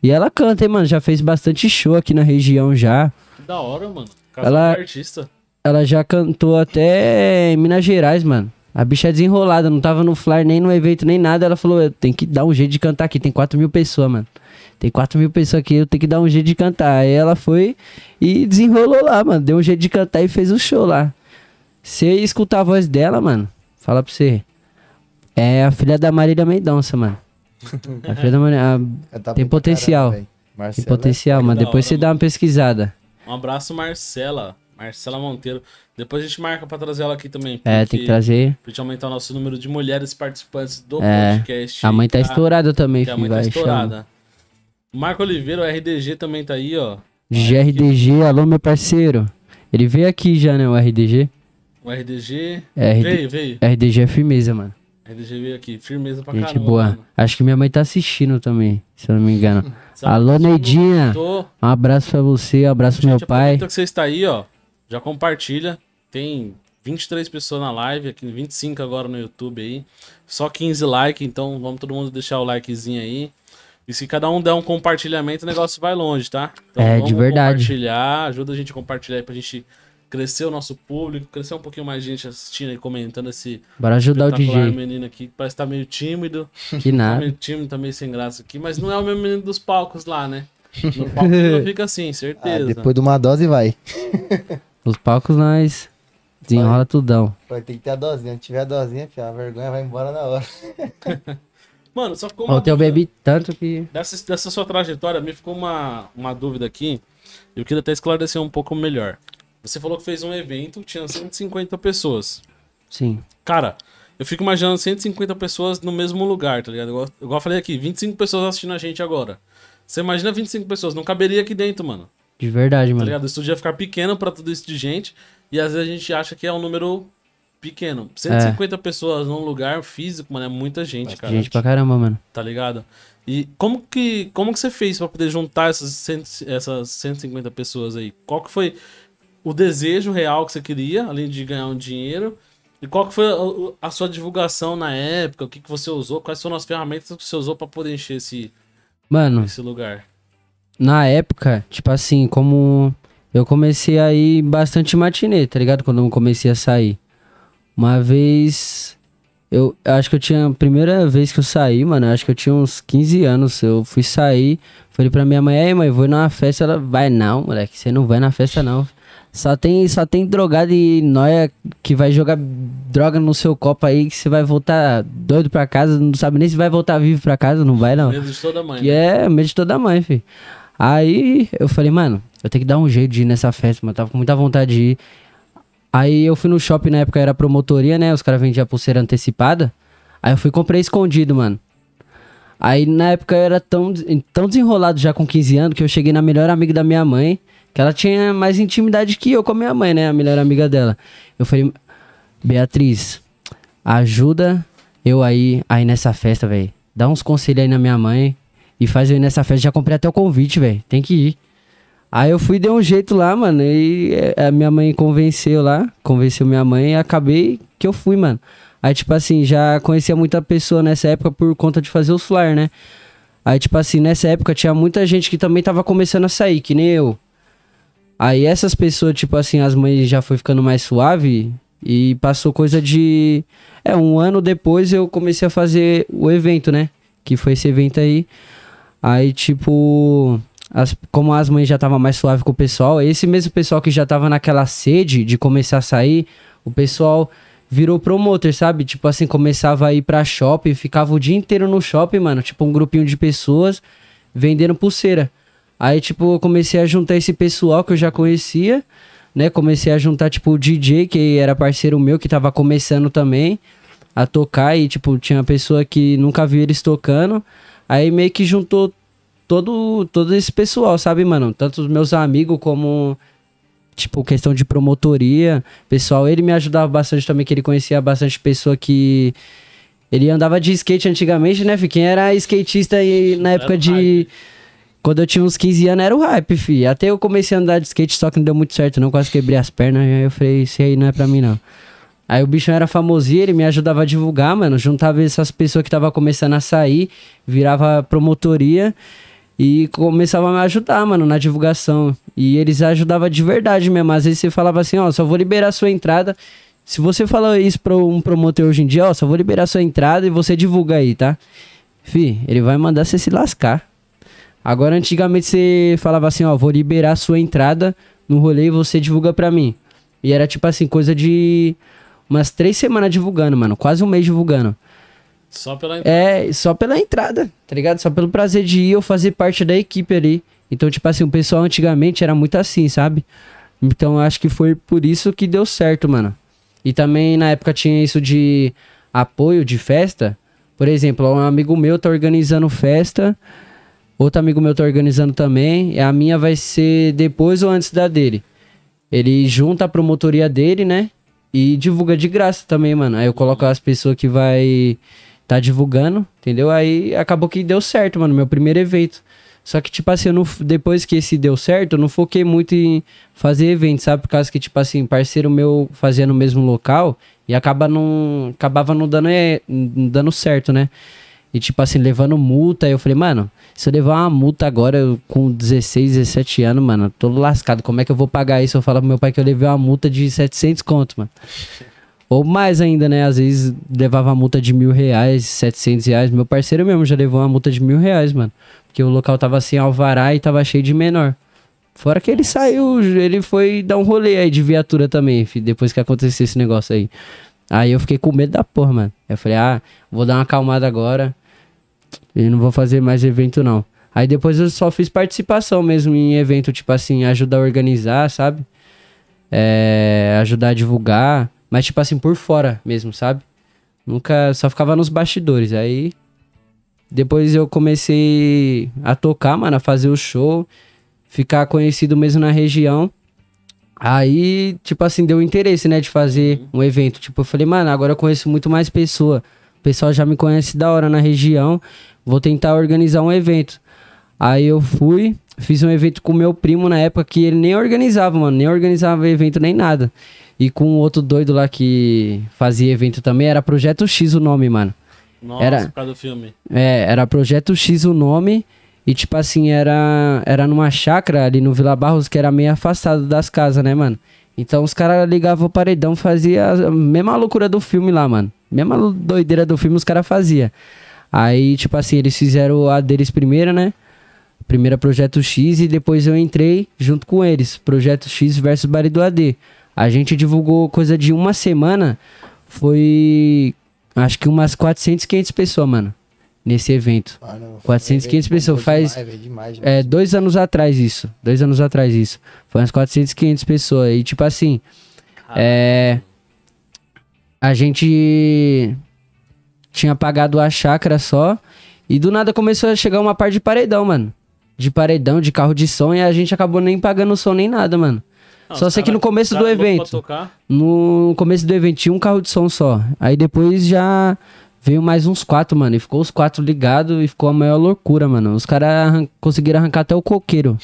E ela canta, hein, mano. Já fez bastante show aqui na região já. Que da hora, mano. Casal Ela- artista. Ela já cantou até em Minas Gerais, mano. A bicha é desenrolada, não tava no flyer nem no evento nem nada. Ela falou: tem que dar um jeito de cantar aqui. Tem 4 mil pessoas, mano. Tem 4 mil pessoas aqui, eu tenho que dar um jeito de cantar. Aí ela foi e desenrolou lá, mano. Deu um jeito de cantar e fez o show lá. Você escutar a voz dela, mano, fala pra você. É a filha da Marília Mendonça, mano. <laughs> A filha da Marília. Cantar Tem potencial. caramba. Tem é potencial, que mano. Depois hora, você dá uma pesquisada. Um abraço, Marcela. Marcela Monteiro. Depois a gente marca pra trazer ela aqui também. É, tem porque- que trazer. Pra gente aumentar o nosso número de mulheres participantes do É, podcast. A mãe tá Cara, estourada também, que A filho. mãe tá Vai, chama. estourada. Marco Oliveira, o RDG também tá aí, ó. GRDG, alô meu parceiro. Ele veio aqui já, né, o RDG. O RDG. RD... Veio, veio. RDG é firmeza, mano. RDG veio aqui. Firmeza pra Gente caramba. boa. mano. Acho que minha mãe tá assistindo também, se eu não me engano. <laughs> Alô, Neidinha. Um abraço pra você, um abraço pro meu pai. que você está aí, ó. Já compartilha. Tem 23 pessoas na live, aqui 25 agora no YouTube aí. Só 15 likes, então vamos todo mundo deixar o likezinho aí. E se cada um der um compartilhamento, o negócio vai longe, tá? Então É, de verdade. compartilhar, ajuda a gente a compartilhar aí pra gente crescer o nosso público, crescer um pouquinho mais gente assistindo e comentando esse Bora ajudar o DJ. menino aqui, que parece que tá meio tímido. Que Tá nada. meio tímido, tá meio sem graça aqui, mas não é o mesmo menino dos palcos lá, né? No palco não <laughs> fica assim, Ah, certeza. depois de uma dose vai. <laughs> Os palcos nós desenrola tudão. Vai ter que ter a dosinha. Se tiver a dosinha, filho, a vergonha vai embora na hora. <laughs> Mano, só ficou uma Ontem eu bebi tanto que. Dessa, dessa sua trajetória, me ficou uma, uma dúvida aqui. Eu queria até esclarecer um pouco melhor. Você falou que fez um evento, tinha 150 pessoas. Sim. Cara, eu fico imaginando 150 pessoas no mesmo lugar, tá ligado? Igual, igual eu falei aqui, 25 pessoas assistindo a gente agora. Você imagina 25 pessoas, não caberia aqui dentro, mano. De verdade, Tá mano. ligado? O estúdio ia ficar pequeno pra tudo isso de gente. E às vezes a gente acha que é um número pequeno. 150 pessoas num lugar físico, mano, é muita gente, cara. Gente pra caramba, mano. Tá ligado? E como que, como que você fez pra poder juntar essas, cento, essas 150 pessoas aí? Qual que foi o desejo real que você queria, além de ganhar um dinheiro? E qual que foi a, a sua divulgação na época? O que, que você usou? Quais foram as ferramentas que você usou pra poder encher esse, Mano, esse lugar? Na época, tipo assim, como eu comecei a ir bastante matinê, tá ligado? Quando eu comecei a sair. Uma vez. Eu acho que eu tinha. A primeira vez que eu saí, mano, eu acho que eu tinha uns 15 anos. Eu fui sair, falei pra minha mãe, aí, mãe, vou numa festa. Ela, vai não, moleque, você não vai na festa não. Só tem, só tem drogado e nóia que vai jogar droga no seu copo aí que você vai voltar doido pra casa, não sabe nem se vai voltar vivo pra casa, não vai não. Medo de toda mãe. Que né? é medo de toda mãe, filho. Aí eu falei, mano, eu tenho que dar um jeito de ir nessa festa, mano. Tava com muita vontade de ir. Aí eu fui no shopping, na época era promotoria, né? Os caras vendiam pulseira antecipada. Aí eu fui e comprei escondido, mano. Aí na época eu era tão, tão desenrolado já com 15 anos que eu cheguei na melhor amiga da minha mãe, que ela tinha mais intimidade que eu com a minha mãe, né? A melhor amiga dela. Eu falei, Beatriz, ajuda eu aí, aí nessa festa, velho. Dá uns conselhos aí na minha mãe e faz eu ir nessa festa. Já comprei até o convite, velho. Tem que ir. Aí eu fui dei um jeito lá, mano. E eh, a minha mãe convenceu lá, convenceu minha mãe e acabei que eu fui, mano. Aí, tipo assim, já conhecia muita pessoa nessa época por conta de fazer os flyers, né? Aí, tipo assim, nessa época tinha muita gente que também tava começando a sair, que nem eu. Aí essas pessoas, tipo assim, as mães já foi ficando mais suave e passou coisa de. É, um ano depois eu comecei a fazer o evento, né? Que foi esse evento aí. Aí, tipo. as- como as mães já estavam mais suave com o pessoal, esse mesmo pessoal que já tava naquela sede de começar a sair, o pessoal virou promoter, sabe? Tipo assim, começava a ir pra shopping, ficava o dia inteiro no shopping, mano. Tipo, um grupinho de pessoas vendendo pulseira. Aí, tipo, eu comecei a juntar esse pessoal que eu já conhecia, né? Comecei a juntar, tipo, o DJ, que era parceiro meu, que tava começando também a tocar. E, tipo, tinha pessoa que nunca viu eles tocando. Aí meio que juntou todo, todo esse pessoal, sabe, mano? Tanto os meus amigos como, tipo, questão de promotoria. Pessoal, ele me ajudava bastante também, que ele conhecia bastante pessoa que. Ele andava de skate antigamente, né, fi? Quem era skatista aí na época de. hype. Quando eu tinha uns 15 anos era o hype, fi. Até eu comecei a andar de skate, só que não deu muito certo, não. Quase quebrei as pernas. Aí eu falei, isso aí não é pra mim, não. Aí o bichão era famosinho, ele me ajudava a divulgar, mano. Juntava essas pessoas que tava começando a sair, virava promotoria e começava a me ajudar, mano, na divulgação. E eles ajudavam de verdade mesmo. Às vezes você falava assim, ó, só vou liberar sua entrada. Se você falar isso pra um promotor hoje em dia, ó, só vou liberar sua entrada e você divulga aí, tá? Fi, ele vai mandar você se lascar. Agora, antigamente você falava assim, ó, vou liberar sua entrada no rolê e você divulga pra mim. E era tipo assim, coisa de umas três semanas divulgando, mano. Quase um mês divulgando. Só pela entrada. É, só pela entrada, tá ligado? Só pelo prazer de ir eu fazer parte da equipe ali. Então, tipo assim, o pessoal antigamente era muito assim, sabe? Então, eu acho que foi por isso que deu certo, mano. E também na época tinha isso de apoio de festa. Por exemplo, um amigo meu tá organizando festa, outro amigo meu tá organizando também, e a minha vai ser depois ou antes da dele. Ele junta a promotoria dele, né? E divulga de graça também, mano. Aí eu coloco as pessoas que vai tá divulgando, entendeu? Aí acabou que deu certo, mano, meu primeiro evento. Só que, tipo assim, não, depois que esse deu certo, eu não foquei muito em fazer evento, sabe? Por causa que, tipo assim, parceiro meu fazia no mesmo local e acaba não, acabava não dando, é, dando certo, né? E, tipo assim, levando multa. Aí eu falei, mano, se eu levar uma multa agora eu, com 16, 17 anos, mano, tô lascado. Como é que eu vou pagar isso? Eu falo pro meu pai que eu levei uma multa de 700 conto, mano. <laughs> Ou mais ainda, né? Às vezes levava uma multa de mil reais, 700 reais. Meu parceiro mesmo já levou uma multa de mil reais, mano. Porque o local tava sem alvará e tava cheio de menor. Fora que ele saiu, ele foi dar um rolê aí de viatura também, fi, depois que aconteceu esse negócio aí. Aí eu fiquei com medo da porra, mano. Eu falei, ah, vou dar uma acalmada agora. E não vou fazer mais evento, não. Aí depois eu só fiz participação mesmo em evento, tipo assim, ajudar a organizar, sabe? É, ajudar a divulgar. Mas, tipo assim, por fora mesmo, sabe? Nunca. Só ficava nos bastidores. Aí. Depois eu comecei a tocar, mano, a fazer o show. Ficar conhecido mesmo na região. Aí, tipo assim, deu interesse, né, de fazer um evento. Tipo, eu falei, mano, agora eu conheço muito mais pessoa. O pessoal já me conhece da hora na região. Vou tentar organizar um evento. Aí eu fui, fiz um evento com meu primo na época que ele nem organizava, mano. Nem organizava evento nem nada. E com outro doido lá que fazia evento também, era Projeto X o nome, mano. Nossa, Era- por causa do filme. É, era Projeto X o nome. E tipo assim, era, era numa chácara ali no Vila Barros que era meio afastado das casas, né, mano? Então os caras ligavam o paredão, fazia a mesma loucura do filme lá, mano. Mesma doideira do filme os caras faziam. Aí, tipo assim, eles fizeram a deles primeiro, né? Primeira Projeto X e depois eu entrei junto com eles. Projeto X versus Bari do AD. A gente divulgou coisa de uma semana. Foi acho que umas 400, 500 pessoas, mano. Nesse evento. Mano, 400, 500 pessoas, faz- Demais, velho, demais, É, dois anos atrás isso. Dois anos atrás isso. Foi umas 400, 500 pessoas. E tipo assim, é... A gente tinha pagado a chácara só. E do nada começou a chegar uma parte de paredão, mano. De paredão, de carro de som. E a gente acabou nem pagando som nem nada, mano. Não, Só sei que no começo do evento. No começo do evento tinha um carro de som só. Aí depois já veio mais uns quatro, mano. E ficou os quatro ligados e ficou a maior loucura, mano. Os caras arran- conseguiram arrancar até o coqueiro.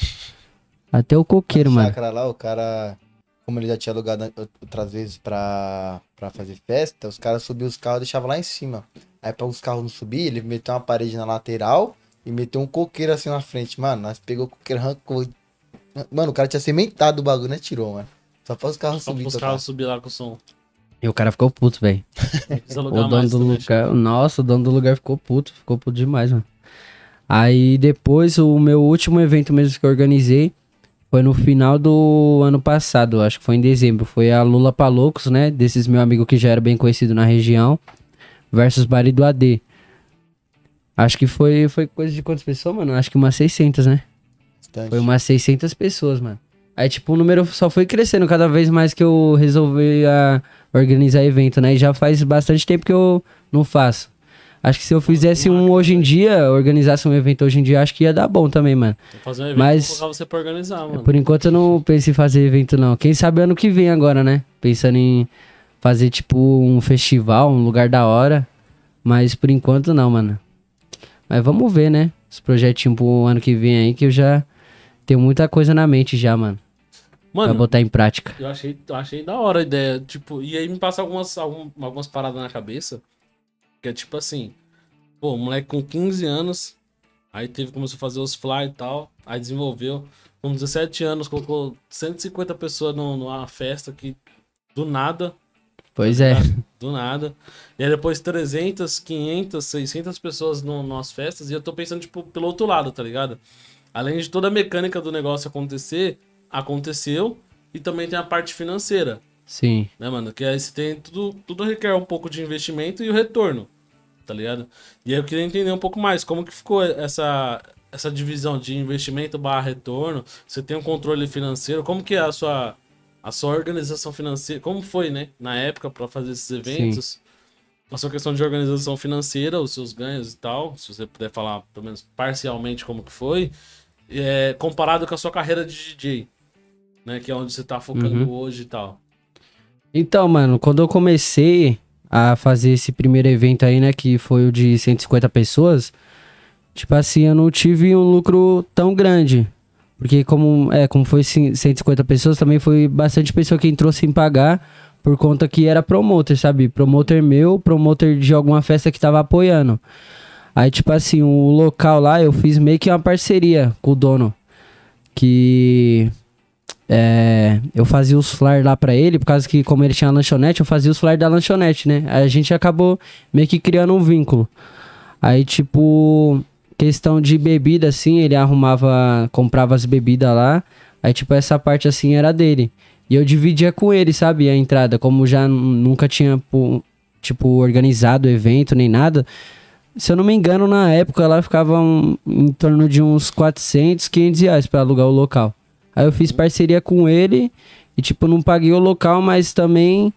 Até o coqueiro, Na mano. chácara lá, o cara, como ele já tinha alugado outras vezes pra, pra fazer festa, os caras subiam os carros e deixavam lá em cima. Aí pra os carros não subir, ele meteu uma parede na lateral e meteu um coqueiro assim na frente. Mano, nós pegou o coqueiro, arrancou. Mano, o cara tinha cementado o bagulho, né? Tirou, mano. Só pra os carros Só subir. os carros subir lá com o som. E o cara ficou puto, velho. <laughs> O dono do também, lugar. Nossa, o dono do lugar ficou puto. Ficou puto demais, mano. Aí depois, o meu último evento mesmo que eu organizei foi no final do ano passado. Acho que foi em dezembro. Foi a Lula pra Loucos, né? Desses meu amigo que já era bem conhecido na região. Versus Bari do AD. Acho que foi, foi coisa de quantas pessoas, mano? Acho que umas 600, né? Bastante. Foi umas 600 pessoas, mano. Aí, tipo, o número só foi crescendo cada vez mais que eu resolvi a, organizar evento, né? E já faz bastante tempo que eu não faço. Acho que se eu fizesse um hoje em dia, organizasse um evento hoje em dia, acho que ia dar bom também, mano. Vou fazer um evento Mas- colocar você pra organizar, mano. Por enquanto eu não penso em fazer evento, não. Quem sabe ano que vem agora, né? Pensando em fazer, tipo, um festival, um lugar da hora. Mas por enquanto não, mano. Mas vamos ver, né? Os projetinhos pro ano que vem aí, que eu já tenho muita coisa na mente já, mano. pra Mano, botar em prática. eu achei, eu achei da hora a ideia. Tipo, e aí me passa algumas, algum- algumas paradas na cabeça. Que é tipo assim, pô, moleque com 15 anos, aí teve, começou a fazer os fly e tal, aí desenvolveu. Com 17 anos, colocou 150 pessoas no- numa festa que do nada, Pois é. do nada. E aí depois 300, 500, 600 pessoas no, nas festas. E eu tô pensando, tipo, pelo outro lado, tá ligado? Além de toda a mecânica do negócio acontecer, aconteceu. E também tem a parte financeira, Sim. né, mano? Que aí você tem tudo, tudo requer um pouco de investimento e o retorno, tá ligado? E aí eu queria entender um pouco mais como que ficou essa, essa divisão de investimento barra retorno. Você tem um controle financeiro, como que é a sua, a sua organização financeira? Como foi, né, na época para fazer esses eventos? A sua questão de organização financeira, os seus ganhos e tal, se você puder falar pelo menos parcialmente como que foi, é, comparado com a sua carreira de DJ, né, que é onde você tá focando hoje e tal. Então, mano, quando eu comecei a fazer esse primeiro evento aí, né, que foi o de 150 pessoas, tipo assim, eu não tive um lucro tão grande. Porque como, é, como foi cin- 150 pessoas, também foi bastante pessoa que entrou sem pagar por conta que era promoter, sabe? Promoter meu, promoter de alguma festa que tava apoiando. Aí, tipo assim, o local lá, eu fiz meio que uma parceria com o dono. Que é, eu fazia os flyers lá pra ele, por causa que, como ele tinha lanchonete, eu fazia os flyers da lanchonete, né? Aí a gente acabou meio que criando um vínculo. Aí, tipo, questão de bebida, assim, ele arrumava, comprava as bebidas lá. Aí, tipo, essa parte, assim, era dele. E eu dividia com ele, sabe, a entrada. Como já nunca tinha, tipo, organizado evento nem nada. Se eu não me engano, na época, ela ficava um- em torno de uns 400, 500 reais pra alugar o local. Aí eu fiz parceria com ele e, tipo, não paguei o local, mas também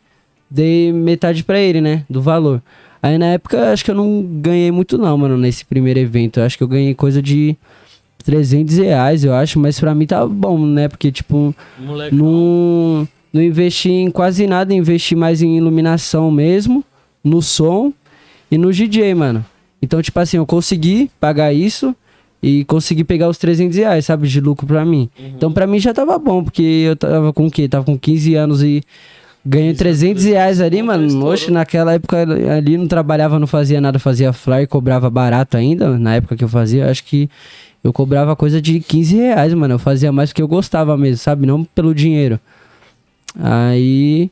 dei metade pra ele, né? Do valor. Aí na época, acho que eu não ganhei muito não, mano, nesse primeiro evento. Eu acho que eu ganhei coisa de 300 reais, eu acho, mas pra mim tá bom, né? Porque, tipo, Moleque, não, não investi em quase nada, investi mais em iluminação mesmo, no som e no DJ, mano. Então, tipo assim, eu consegui pagar isso e consegui pegar os 300 reais, sabe, de lucro pra mim. Então, pra mim já tava bom, porque eu tava com o quê? Tava com 15 anos e ganhei 300 reais ali, mano. Oxe, naquela época ali não trabalhava, não fazia nada, fazia flyer, cobrava barato ainda, na época que eu fazia, acho que eu cobrava coisa de 15 reais, mano. Eu fazia mais porque eu gostava mesmo, sabe? Não pelo dinheiro. Aí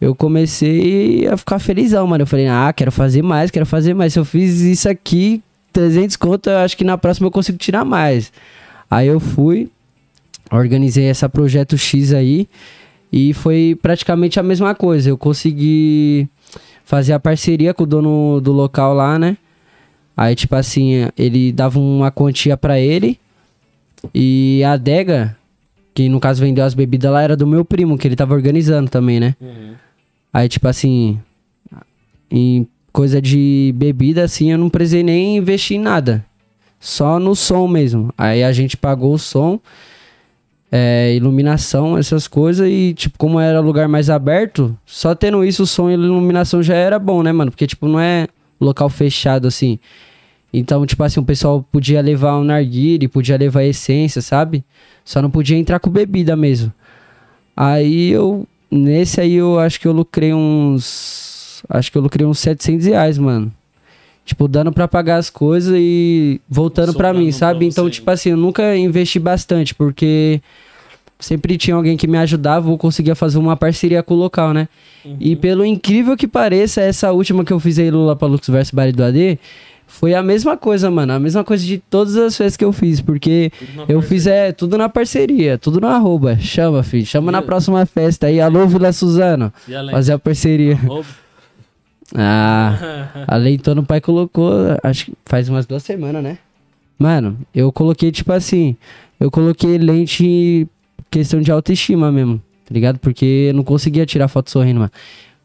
eu comecei a ficar felizão, mano. Eu falei, ah, quero fazer mais, quero fazer mais. Se eu fiz isso aqui, 300 conto, eu acho que na próxima eu consigo tirar mais. Aí eu fui, organizei essa Projeto X aí e foi praticamente a mesma coisa. Eu consegui fazer a parceria com o dono do local lá, né? Aí, tipo assim, ele dava uma quantia pra ele e a adega, que no caso vendeu as bebidas lá, era do meu primo, que ele tava organizando também, né? Uhum. Aí, tipo assim, em coisa de bebida, assim, eu não precisei nem investir em nada. Só no som mesmo. Aí a gente pagou o som, é, iluminação, essas coisas. E, tipo, como era lugar mais aberto, só tendo isso, o som e iluminação já era bom, né, mano? Porque, tipo, não é local fechado, assim. Então, tipo assim, o pessoal podia levar um narguile, podia levar essência, sabe? Só não podia entrar com bebida mesmo. Aí eu. Nesse aí eu acho que eu lucrei uns. Acho que eu lucrei uns 700 reais, mano. Tipo, dando pra pagar as coisas e voltando pra Sobrando mim, pra sabe? Então, você. tipo assim, eu nunca investi bastante, porque sempre tinha alguém que me ajudava ou conseguia fazer uma parceria com o local, né? Uhum. E pelo incrível que pareça, essa última que eu fiz aí, Lula pra Lux versus Baile do AD, foi a mesma coisa, mano. A mesma coisa de todas as festas que eu fiz, porque eu parte- fiz é tudo na parceria, tudo no arroba. Chama, filho. Chama E- na próxima festa aí. Alô, Vila Suzano. Fazer a parceria. Arroba. Ah, a leitona o pai colocou, acho que faz umas duas semanas, né? Mano, eu coloquei, tipo assim, eu coloquei lente questão de autoestima mesmo, tá ligado? Porque eu não conseguia tirar foto sorrindo, mano.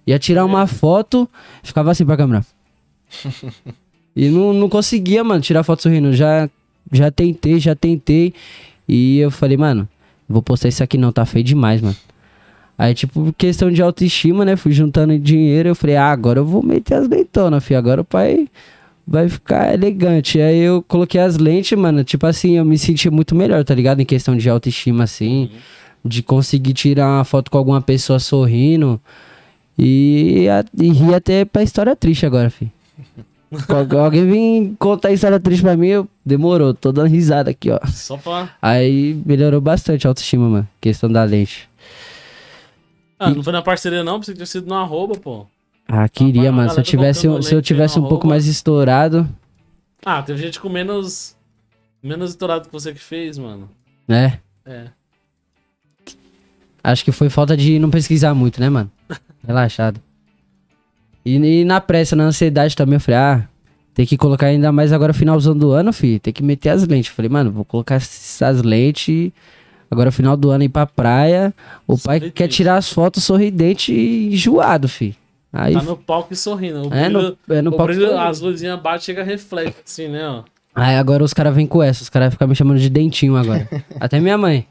Ia tirar uma foto, ficava assim pra câmera. e não, não conseguia, mano, tirar foto sorrindo. Já, já tentei, já tentei. E eu falei, mano, vou postar isso aqui não, tá feio demais, mano. Aí, tipo, questão de autoestima, né? Fui juntando dinheiro. Eu falei, ah, agora eu vou meter as lentonas, filho. Agora o pai vai ficar elegante. Aí eu coloquei as lentes, mano. Tipo assim, eu me senti muito melhor, tá ligado? Em questão de autoestima, assim. De conseguir tirar uma foto com alguma pessoa sorrindo. E, a- e rir até pra história triste agora, filho. <laughs> Qual- Alguém vem contar história triste pra mim, eu demorou, tô dando risada aqui, ó. Só pra. Aí melhorou bastante a autoestima, mano. Questão da lente. Ah, não foi na parceria, não, pensei que tinha sido no arroba, pô. Ah, queria, mano. Se eu tivesse, colocando se eu tivesse um pouco arroba. mais estourado, Ah, teve gente com menos. Menos estourado que você que fez, mano. né? É. Acho que foi falta de não pesquisar muito, né, mano? <laughs> Relaxado. E, e na pressa, na ansiedade também, eu falei, ah, tem que colocar ainda mais agora finalzão do ano, filho. Tem que meter as lentes. Eu falei, mano, vou colocar essas lentes. Agora final do ano ir pra praia. O pai quer tirar as fotos sorridente e enjoado, filho. Aí Tá no palco e sorrindo. O é no, brilho- é no o palco brilho, as luzinhas batem, chega reflete, assim, né, ó. Aí agora os caras vêm com essa, os caras ficam me chamando de dentinho agora. <laughs> Até minha mãe.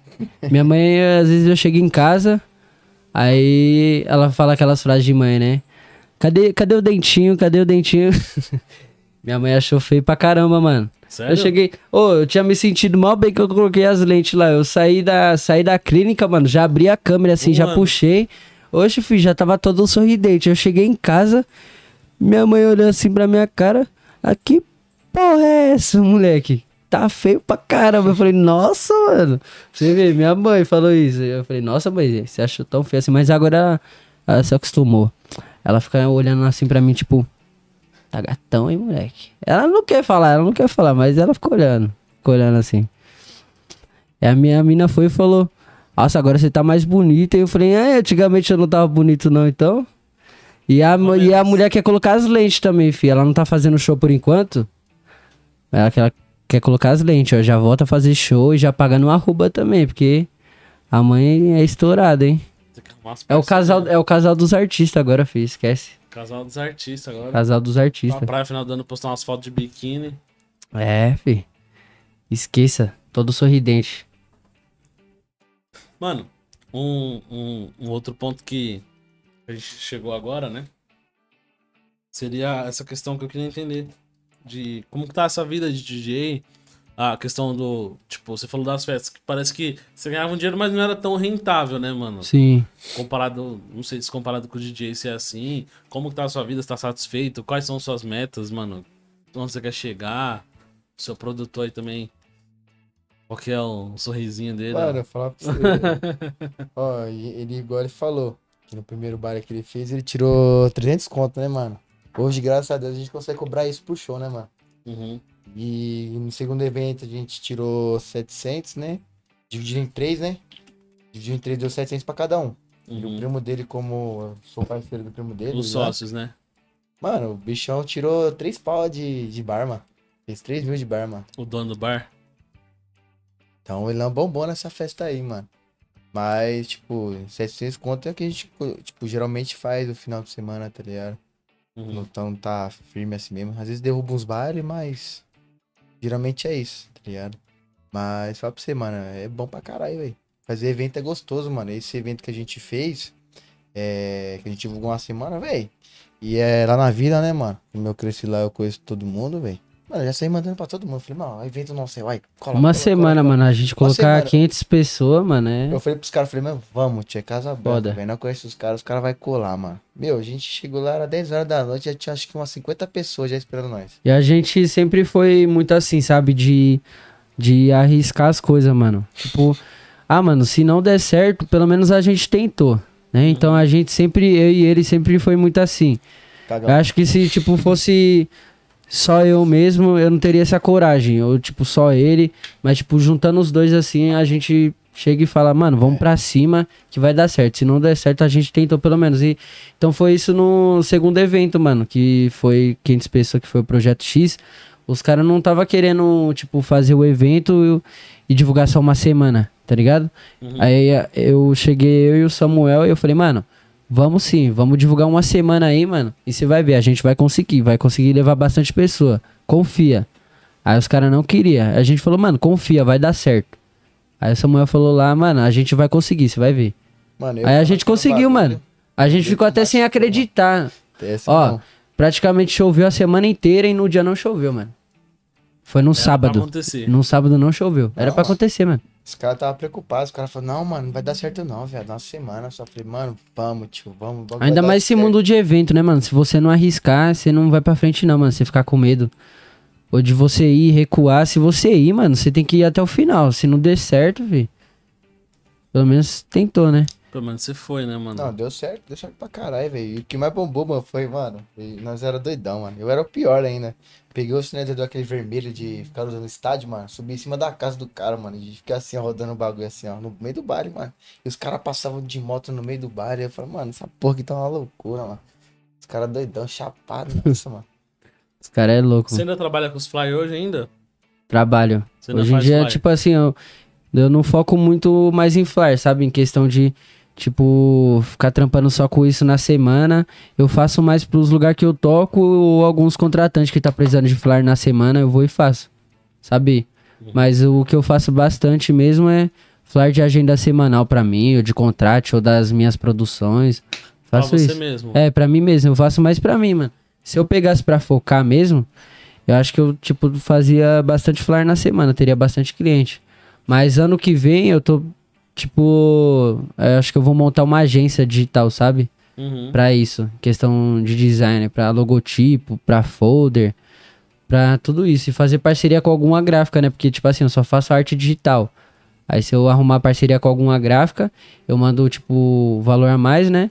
Minha mãe, às vezes eu chego em casa, aí ela fala aquelas frases de mãe, né? Cadê, cadê o dentinho? Cadê o dentinho? <laughs> minha mãe achou feio pra caramba, mano. Sério? Eu cheguei. Ô, eu tinha me sentido mal bem que eu coloquei as lentes lá. Eu saí da, saí da clínica, mano. Já abri a câmera assim, já puxei. Hoje, filho, já tava todo sorridente. Eu cheguei em casa, minha mãe olhou assim pra minha cara. Aqui, porra é essa, moleque? Tá feio pra caramba. Eu falei, nossa, mano. Você vê, minha mãe falou isso. Eu falei, nossa, mãe, você achou tão feio assim. Mas agora ela se acostumou. Ela fica olhando assim pra mim, tipo, tá gatão, hein, moleque? Ela não quer falar, ela não quer falar, mas ela ficou olhando. Ficou olhando assim. E a minha mina foi e falou, nossa, agora você tá mais bonita. E eu falei, é, antigamente eu não tava bonito não, então. E a, e a mulher quer colocar as lentes também, filha. Ela não tá fazendo show por enquanto. Ela quer, quer colocar as lentes, ó. Já volta a fazer show e já paga no arroba também, porque a mãe é estourada, hein? É o casal, é o casal dos artistas agora, filho. Esquece. Casal dos artistas agora. Casal dos artistas. praia, final do ano, postar umas fotos de biquíni. É, fi. Esqueça. Todo sorridente. Mano, um, um, um outro ponto que a gente chegou agora, né? Seria essa questão que eu queria entender. De como que tá essa vida de DJ. A questão do. Tipo, você falou das festas, que parece que você ganhava um dinheiro, mas não era tão rentável, né, mano? Sim. Comparado. Não sei se comparado com o DJ se é assim. Como que tá a sua vida? Você tá satisfeito? Quais são suas metas, mano? Onde você quer chegar? Seu produtor aí também. Qual que é o sorrisinho dele? Mano, eu falar pra você. <laughs> Ó, e ele, igual ele falou, que no primeiro baile que ele fez, ele tirou 300 conto, né, mano? Hoje, graças a Deus, a gente consegue cobrar isso pro show, né, mano? Uhum. E no segundo evento a gente tirou 700, né? Dividiu em três, né? Dividiu em três, deu 700 pra cada um. E o Uhum. primo dele, como eu sou parceiro do primo dele. Os sócios, né? Mano, o bichão tirou três pau de, de bar, mano. Fez 3 mil de bar, mano. O dono do bar. Então ele é um bombom nessa festa aí, mano. Mas, tipo, 700 conto é o que a gente, tipo, geralmente faz no final de semana, tá ligado? Uhum. Então tá firme assim mesmo. Às vezes derruba uns bailes, mas geralmente é isso, tá ligado? Mas fala pra você, mano, é bom pra caralho, velho. Fazer evento é gostoso, mano. Esse evento que a gente fez, é, que a gente divulgou uma semana, velho. E é lá na vila, né, mano? Como eu cresci lá, eu conheço todo mundo, velho. Mano, eu já saí mandando pra todo mundo. Falei, mano, evento não sei, vai, cola, Uma cola, semana, cola, mano. A gente colocar semana. 500 pessoas, mano, é. Eu falei pros caras, falei, mano, vamos, tia, casa Foda. branca, velho. Não conhece os caras, os caras vão colar, mano. Meu, a gente chegou lá, era 10 horas da noite, já tinha acho que umas 50 pessoas já esperando nós. E a gente sempre foi muito assim, sabe? De, de arriscar as coisas, mano. Tipo, ah, mano, se não der certo, pelo menos a gente tentou. Né? Então a gente sempre, eu e ele sempre foi muito assim. Cagão. Eu acho que se, tipo, fosse só eu mesmo, eu não teria essa coragem. Ou, tipo, só ele. Mas, tipo, juntando os dois assim, a gente chega e fala, mano, vamos pra cima que vai dar certo. Se não der certo, a gente tentou pelo menos. E, então foi isso no segundo evento, mano, que foi 500 pessoas, que foi o Projeto X. Os caras não tava querendo, tipo, fazer o evento e, e divulgar só uma semana, tá ligado? Uhum. Aí eu cheguei, eu e o Samuel, e eu falei, mano, vamos sim, vamos divulgar uma semana aí, mano. E você vai ver, a gente vai conseguir, vai conseguir levar bastante pessoa. Confia. Aí os caras não queriam. A gente falou, mano, confia, vai dar certo. Aí o Samuel falou lá, mano, a gente vai conseguir, você vai ver. Mano, Aí a gente conseguiu, mano. A gente Eu ficou até sem acreditar. essa Ó, não. praticamente choveu a semana inteira e no dia não choveu, mano. Foi num Era pra sábado. acontecer. Num sábado não choveu. Era mano. acontecer, mano. Os caras estavam preocupados. Os caras falaram, não, mano, não vai dar certo não, velho. Nossa semana. Eu só falei, mano, vamos, tio, vamos. bagulho Ainda mais esse certo. mundo de evento, né, mano? Se você não arriscar, você não vai pra frente, não, mano. Você ficar com medo. Ou de você ir recuar. Se você ir, mano, você tem que ir até o final. Se não der certo, vi. Pelo menos tentou, né? Pelo menos você foi, né, mano? Não, deu certo, deu certo pra caralho, velho. E o que mais bombou, mano, foi, mano, nós era doidão, mano. Eu era o pior ainda. Peguei o sinalizador aquele vermelho de ficar usando no estádio, mano. Subi em cima da casa do cara, mano. E ficar assim, ó, rodando o bagulho assim, ó, no meio do baile, mano. E os caras passavam de moto no meio do baile. Eu falei, mano, essa porra aqui tá uma loucura, mano. Os caras doidão, chapado, <laughs> nossa, mano. Os caras é louco. Você ainda trabalha com os fly hoje ainda? Trabalho. Você ainda Hoje em dia, fly? tipo assim, eu, eu não foco muito mais em flyer, sabe? Em questão de, tipo, ficar trampando só com isso na semana. Eu faço mais pros lugares que eu toco ou alguns contratantes que tá precisando de flyer na semana, eu vou e faço. Sabe? Uhum. Mas o que eu faço bastante mesmo é flyer de agenda semanal pra mim, ou de contrato, ou das minhas produções. Pra Faço você isso. mesmo. É, pra mim mesmo, eu faço mais pra mim, mano. Se eu pegasse pra focar mesmo, eu acho que eu, tipo, fazia bastante flyer na semana, teria bastante cliente. Mas ano que vem eu tô, tipo, eu acho que eu vou montar uma agência digital, sabe? Uhum. Pra isso, questão de design, pra logotipo, pra folder, pra tudo isso. E fazer parceria com alguma gráfica, né? Porque, tipo assim, eu só faço arte digital. Aí se eu arrumar parceria com alguma gráfica, eu mando, tipo, valor a mais, né?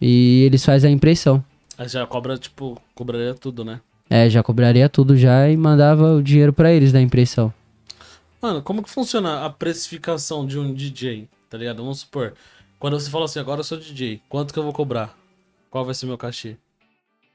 E eles fazem a impressão. Aí já cobra, tipo, cobraria tudo, né? É, já cobraria tudo já e mandava o dinheiro pra eles da impressão. Mano, como que funciona a precificação de um DJ? Tá ligado? Vamos supor, quando você fala assim, agora eu sou DJ, quanto que eu vou cobrar? Qual vai ser meu cachê?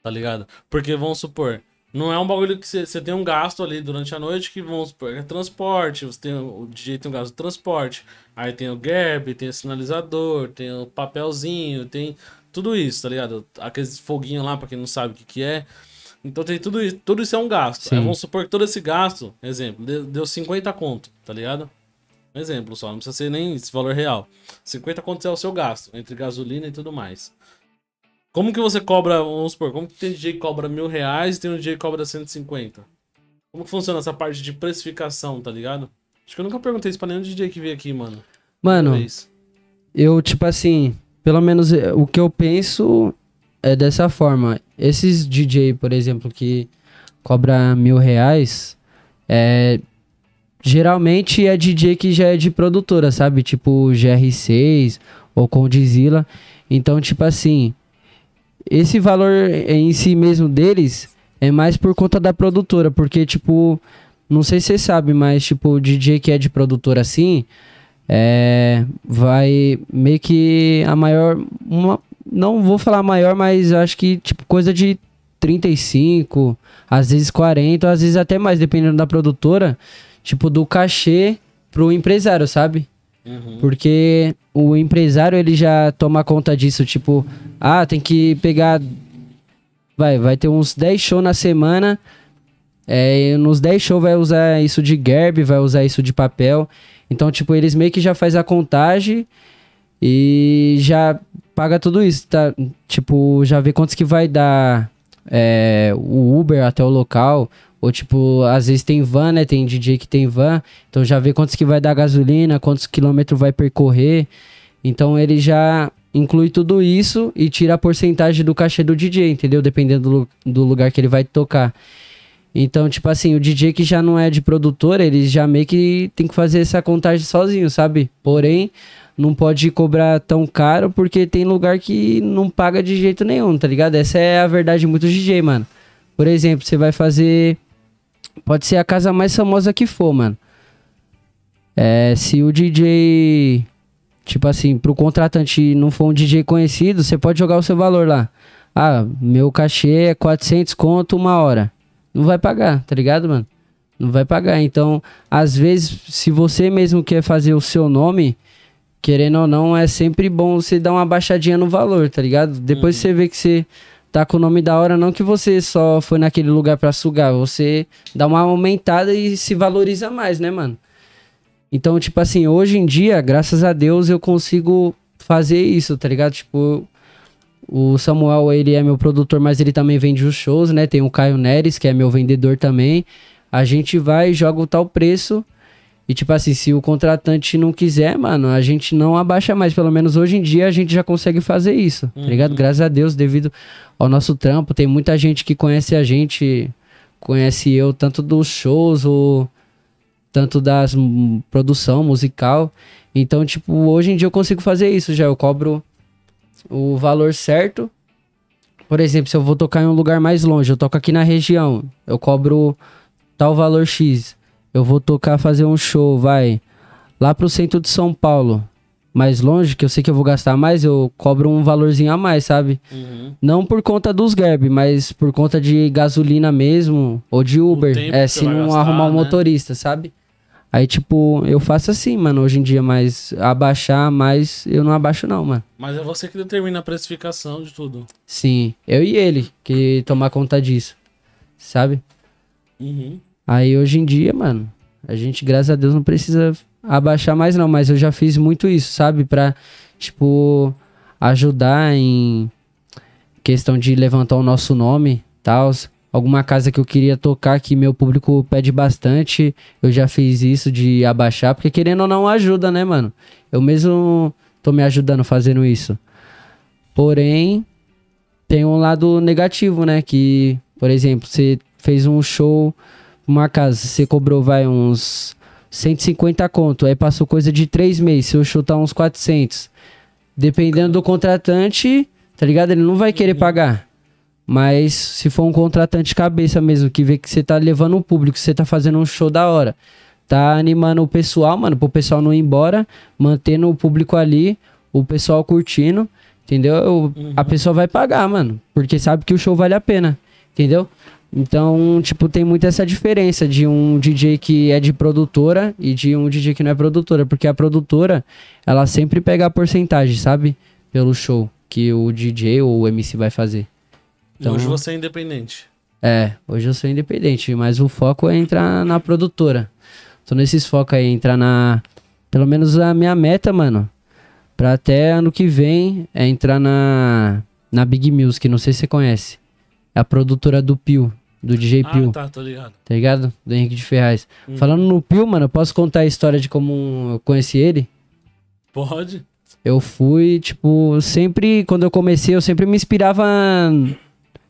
Tá ligado? Porque vamos supor, não é um bagulho que você tem um gasto ali durante a noite que vamos supor, é transporte, você tem o DJ tem um gasto de transporte, aí tem o gap, tem o sinalizador, tem o papelzinho, tem tudo isso, tá ligado? Aqueles foguinhos lá, pra quem não sabe o que que é. Então tem tudo isso, tudo isso é um gasto. Aí Sim. vamos supor que todo esse gasto, exemplo, deu, deu 50 conto, tá ligado? Um exemplo só, não precisa ser nem esse valor real. 50 conto é o seu gasto, entre gasolina e tudo mais. Como que você cobra, vamos supor, como que tem DJ que cobra mil reais e tem um DJ que cobra 150? Como que funciona essa parte de precificação, tá ligado? Acho que eu nunca perguntei isso pra nenhum DJ que veio aqui, mano. Mano, eu, tipo assim, pelo menos eh, o que eu penso é dessa forma. Esses DJ, por exemplo, que cobra mil reais, é. Geralmente é DJ que já é de produtora, sabe? Tipo GR6 ou Condzilla. Então, tipo assim, esse valor em si mesmo deles é mais por conta da produtora, porque, tipo, não sei se você sabe, mas, tipo, DJ que é de produtora assim, é, vai meio que a maior, uma, não vou falar maior, mas eu acho que, tipo, coisa de 35, às vezes 40, às vezes até mais, dependendo da produtora, tipo, do cachê pro empresário, sabe? Uhum. Porque o empresário ele já toma conta disso, tipo, ah, tem que pegar. Vai, vai ter uns 10 shows na semana. É, nos 10 shows vai usar isso de gerb, vai usar isso de papel. Então, tipo, eles meio que já faz a contagem e já paga tudo isso, tá? Tipo, já vê quantos que vai dar é, o Uber até o local. Ou, tipo, às vezes tem van, né? Tem DJ que tem van. Então já vê quantos que vai dar gasolina, quantos quilômetros vai percorrer. Então ele já inclui tudo isso e tira a porcentagem do cachê do DJ, entendeu? Dependendo do, do lugar que ele vai tocar. Então, tipo assim, o DJ que já não é de produtora, ele já meio que tem que fazer essa contagem sozinho, sabe? Porém, não pode cobrar tão caro porque tem lugar que não paga de jeito nenhum, tá ligado? Essa é a verdade de muitos DJ, mano. Por exemplo, você vai fazer. Pode ser a casa mais famosa que for, mano. É, se o DJ, tipo assim, pro contratante não for um DJ conhecido, você pode jogar o seu valor lá. Ah, meu cachê é 400 conto uma hora. Não vai pagar, tá ligado, mano? Não vai pagar. Então, às vezes, se você mesmo quer fazer o seu nome, querendo ou não, é sempre bom você dar uma baixadinha no valor, tá ligado? Depois Uhum. você vê que você tá com o nome da hora, não que você só foi naquele lugar pra sugar, você dá uma aumentada e se valoriza mais, né, mano? Então, tipo assim, hoje em dia, graças a Deus, eu consigo fazer isso, tá ligado? Tipo, o Samuel, ele é meu produtor, mas ele também vende os shows, né? Tem o Caio Neres, que é meu vendedor também. A gente vai, joga o tal preço. E, tipo assim, se o contratante não quiser, mano, a gente não abaixa mais. Pelo menos hoje em dia a gente já consegue fazer isso, tá ligado? Uhum. Graças a Deus, devido ao nosso trampo. Tem muita gente que conhece a gente, conhece eu, tanto dos shows ou tanto das hum, produção musical. Então, tipo, hoje em dia eu consigo fazer isso já. Eu cobro o valor certo. Por exemplo, se eu vou tocar em um lugar mais longe, eu toco aqui na região, eu cobro tal valor X. Eu vou tocar, fazer um show, vai lá pro centro de São Paulo, mais longe, que eu sei que eu vou gastar mais, eu cobro um valorzinho a mais, sabe? Uhum. Não por conta dos Gerb, mas por conta de gasolina mesmo, ou de Uber. É, se não gastar, arrumar um né? motorista, sabe? Aí, tipo, eu faço assim, mano, hoje em dia, mas abaixar mais, eu não abaixo não, mano. Mas é você que determina a precificação de tudo. Sim, eu e ele que tomar conta disso, sabe? Uhum. Aí hoje em dia, mano, a gente, graças a Deus, não precisa abaixar mais não, mas eu já fiz muito isso, sabe? Pra, tipo, ajudar em questão de levantar o nosso nome, tal. Alguma casa que eu queria tocar que meu público pede bastante, eu já fiz isso de abaixar, porque querendo ou não ajuda, né, mano? Eu mesmo tô me ajudando fazendo isso. Porém, tem um lado negativo, né? Que, por exemplo, você fez um show uma casa, você cobrou, vai, uns 150 conto, aí passou coisa de três meses, seu show tá uns 400. Dependendo do contratante, tá ligado? Ele não vai querer pagar. Mas se for um contratante cabeça mesmo, que vê que você tá levando um público, você tá fazendo um show da hora, tá animando o pessoal, mano, pro pessoal não ir embora, mantendo o público ali, o pessoal curtindo, entendeu? Eu- A pessoa vai pagar, mano, porque sabe que o show vale a pena, entendeu? Então, tipo, tem muito essa diferença de um DJ que é de produtora e de um DJ que não é produtora, porque a produtora, ela sempre pega a porcentagem, sabe? Pelo show que o DJ ou o MC vai fazer. E hoje Então- você é independente. É, hoje eu sou independente, mas o foco é entrar na produtora. Tô nesses focos aí, entrar na. Pelo menos a minha meta, mano. Pra até ano que vem é entrar na. Na Big Music, não sei se você conhece. É a produtora do Pio, do DJ Pio, Ah, tá, tô ligado. tá ligado? Do Henrique de Ferraz. Hum. Falando no Pio, mano, eu posso contar a história de como eu conheci ele? Pode? Eu fui, tipo, sempre, quando eu comecei, eu sempre me inspirava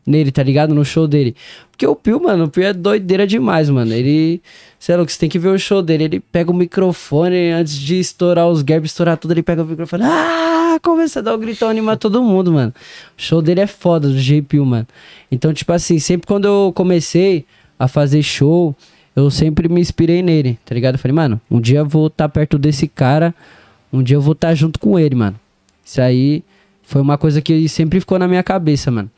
nele, tá ligado? No show dele. Porque o Pio, mano, o Pio é doideira demais, mano. Ele, sei lá, você tem que ver o show dele. Ele pega o microfone antes de estourar os gaps, estourar tudo, ele pega o microfone, ah, começa a dar o gritão, animar todo mundo, mano. O show dele é foda, do J Pio, mano. Então, tipo assim, sempre quando eu comecei a fazer show, eu sempre me inspirei nele, tá ligado? Eu falei, mano, um dia eu vou estar perto desse cara, um dia eu vou estar junto com ele, mano. Isso aí foi uma coisa que sempre ficou na minha cabeça, mano.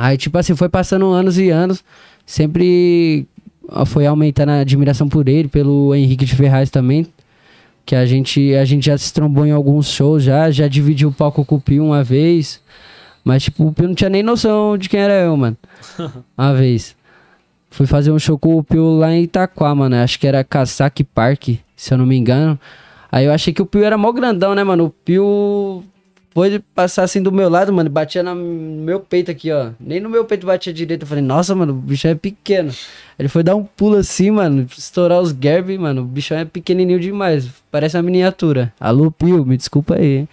Aí, tipo assim, foi passando anos e anos, sempre foi aumentando a admiração por ele, pelo Henrique de Ferraz também, que a gente, a gente já se trombou em alguns shows já, já dividiu o palco com o Pio uma vez, mas tipo, o Pio não tinha nem noção de quem era eu, mano. <laughs> Uma vez. Fui fazer um show com o Pio lá em Itaquá, mano, acho que era Casaque Park, se eu não me engano. Aí eu achei que o Pio era mó grandão, né, mano? O Pio foi passar assim do meu lado, mano, batia no meu peito aqui, ó. Nem no meu peito batia direito. Eu falei, nossa, mano, o bichão é pequeno. Ele foi dar um pulo assim, mano, estourar os Gerb, mano. O bichão é pequenininho demais. Parece uma miniatura. Alô, Pio, me desculpa aí.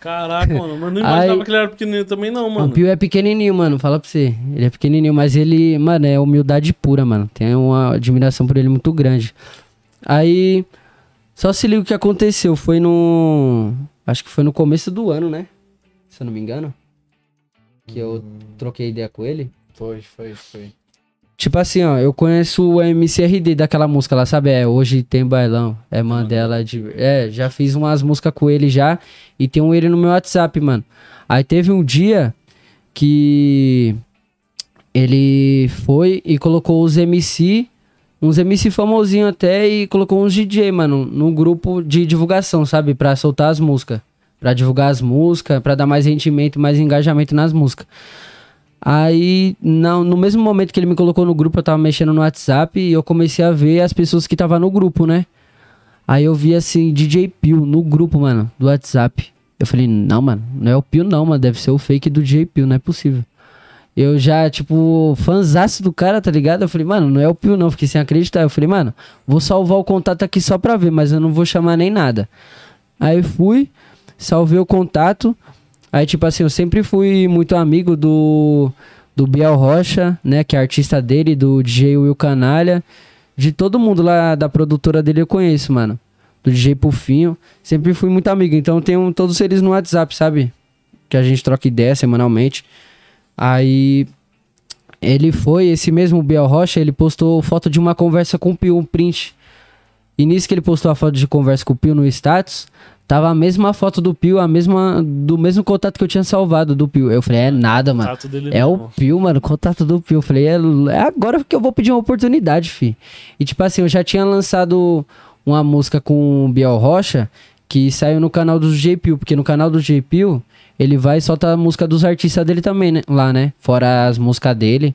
Caraca, mano. Mas não <laughs> imaginava Aí- que ele era pequenininho também, não, mano. O Pio é pequenininho, mano, fala pra você. Ele é pequenininho, mas ele, mano, é humildade pura, mano. Tem uma admiração por ele muito grande. Aí, só se liga o que aconteceu. Foi no. Acho que foi no começo do ano, né? Se eu não me engano. Que eu troquei ideia com ele. Foi, foi, foi. Tipo assim, ó, eu conheço o MCRD daquela música lá, sabe? É, hoje tem bailão. É Mandela de. É, já fiz umas músicas com ele já. E tem um ele no meu WhatsApp, mano. Aí teve um dia que ele foi e colocou os MC, uns MC famosinho até, e colocou uns DJ, mano, no grupo de divulgação, sabe? Pra soltar as músicas. Pra divulgar as músicas, pra dar mais rendimento, mais engajamento nas músicas. Aí, não, no mesmo momento que ele me colocou no grupo, eu tava mexendo no WhatsApp e eu comecei a ver as pessoas que estavam no grupo, né? Aí eu vi assim, DJ Pio no grupo, mano, do WhatsApp. Eu falei, não, mano, não é o Pio não, mano, deve ser o fake do DJ Pio, não é possível. Eu já, tipo, fanzaço do cara, tá ligado? Eu falei, mano, não é o Pio não, fiquei sem acreditar. Eu falei, mano, vou salvar o contato aqui só pra ver, mas eu não vou chamar nem nada. Aí fui, salvei o contato. Aí, tipo assim, eu sempre fui muito amigo do, do Biel Rocha, né? Que é artista dele, do DJ Will Canalha. De todo mundo lá da produtora dele eu conheço, mano. Do DJ Pufinho. Sempre fui muito amigo. Então eu tenho todos eles no WhatsApp, sabe? Que a gente troca ideia semanalmente. Aí ele foi, esse mesmo Biel Rocha, ele postou foto de uma conversa com o Pio, um print. E nisso que ele postou a foto de conversa com o Pio no status, tava a mesma foto do Pio, a mesma do mesmo contato que eu tinha salvado do Pio. Eu falei, é nada, mano. É o mesmo. Pio, mano, contato do Pio. Eu falei, é, é agora que eu vou pedir uma oportunidade, fi. E tipo assim, eu já tinha lançado uma música com o Biel Rocha que saiu no canal do J Pio, porque no canal do J Pio ele vai e solta a música dos artistas dele também, né? Lá, né? Fora as músicas dele.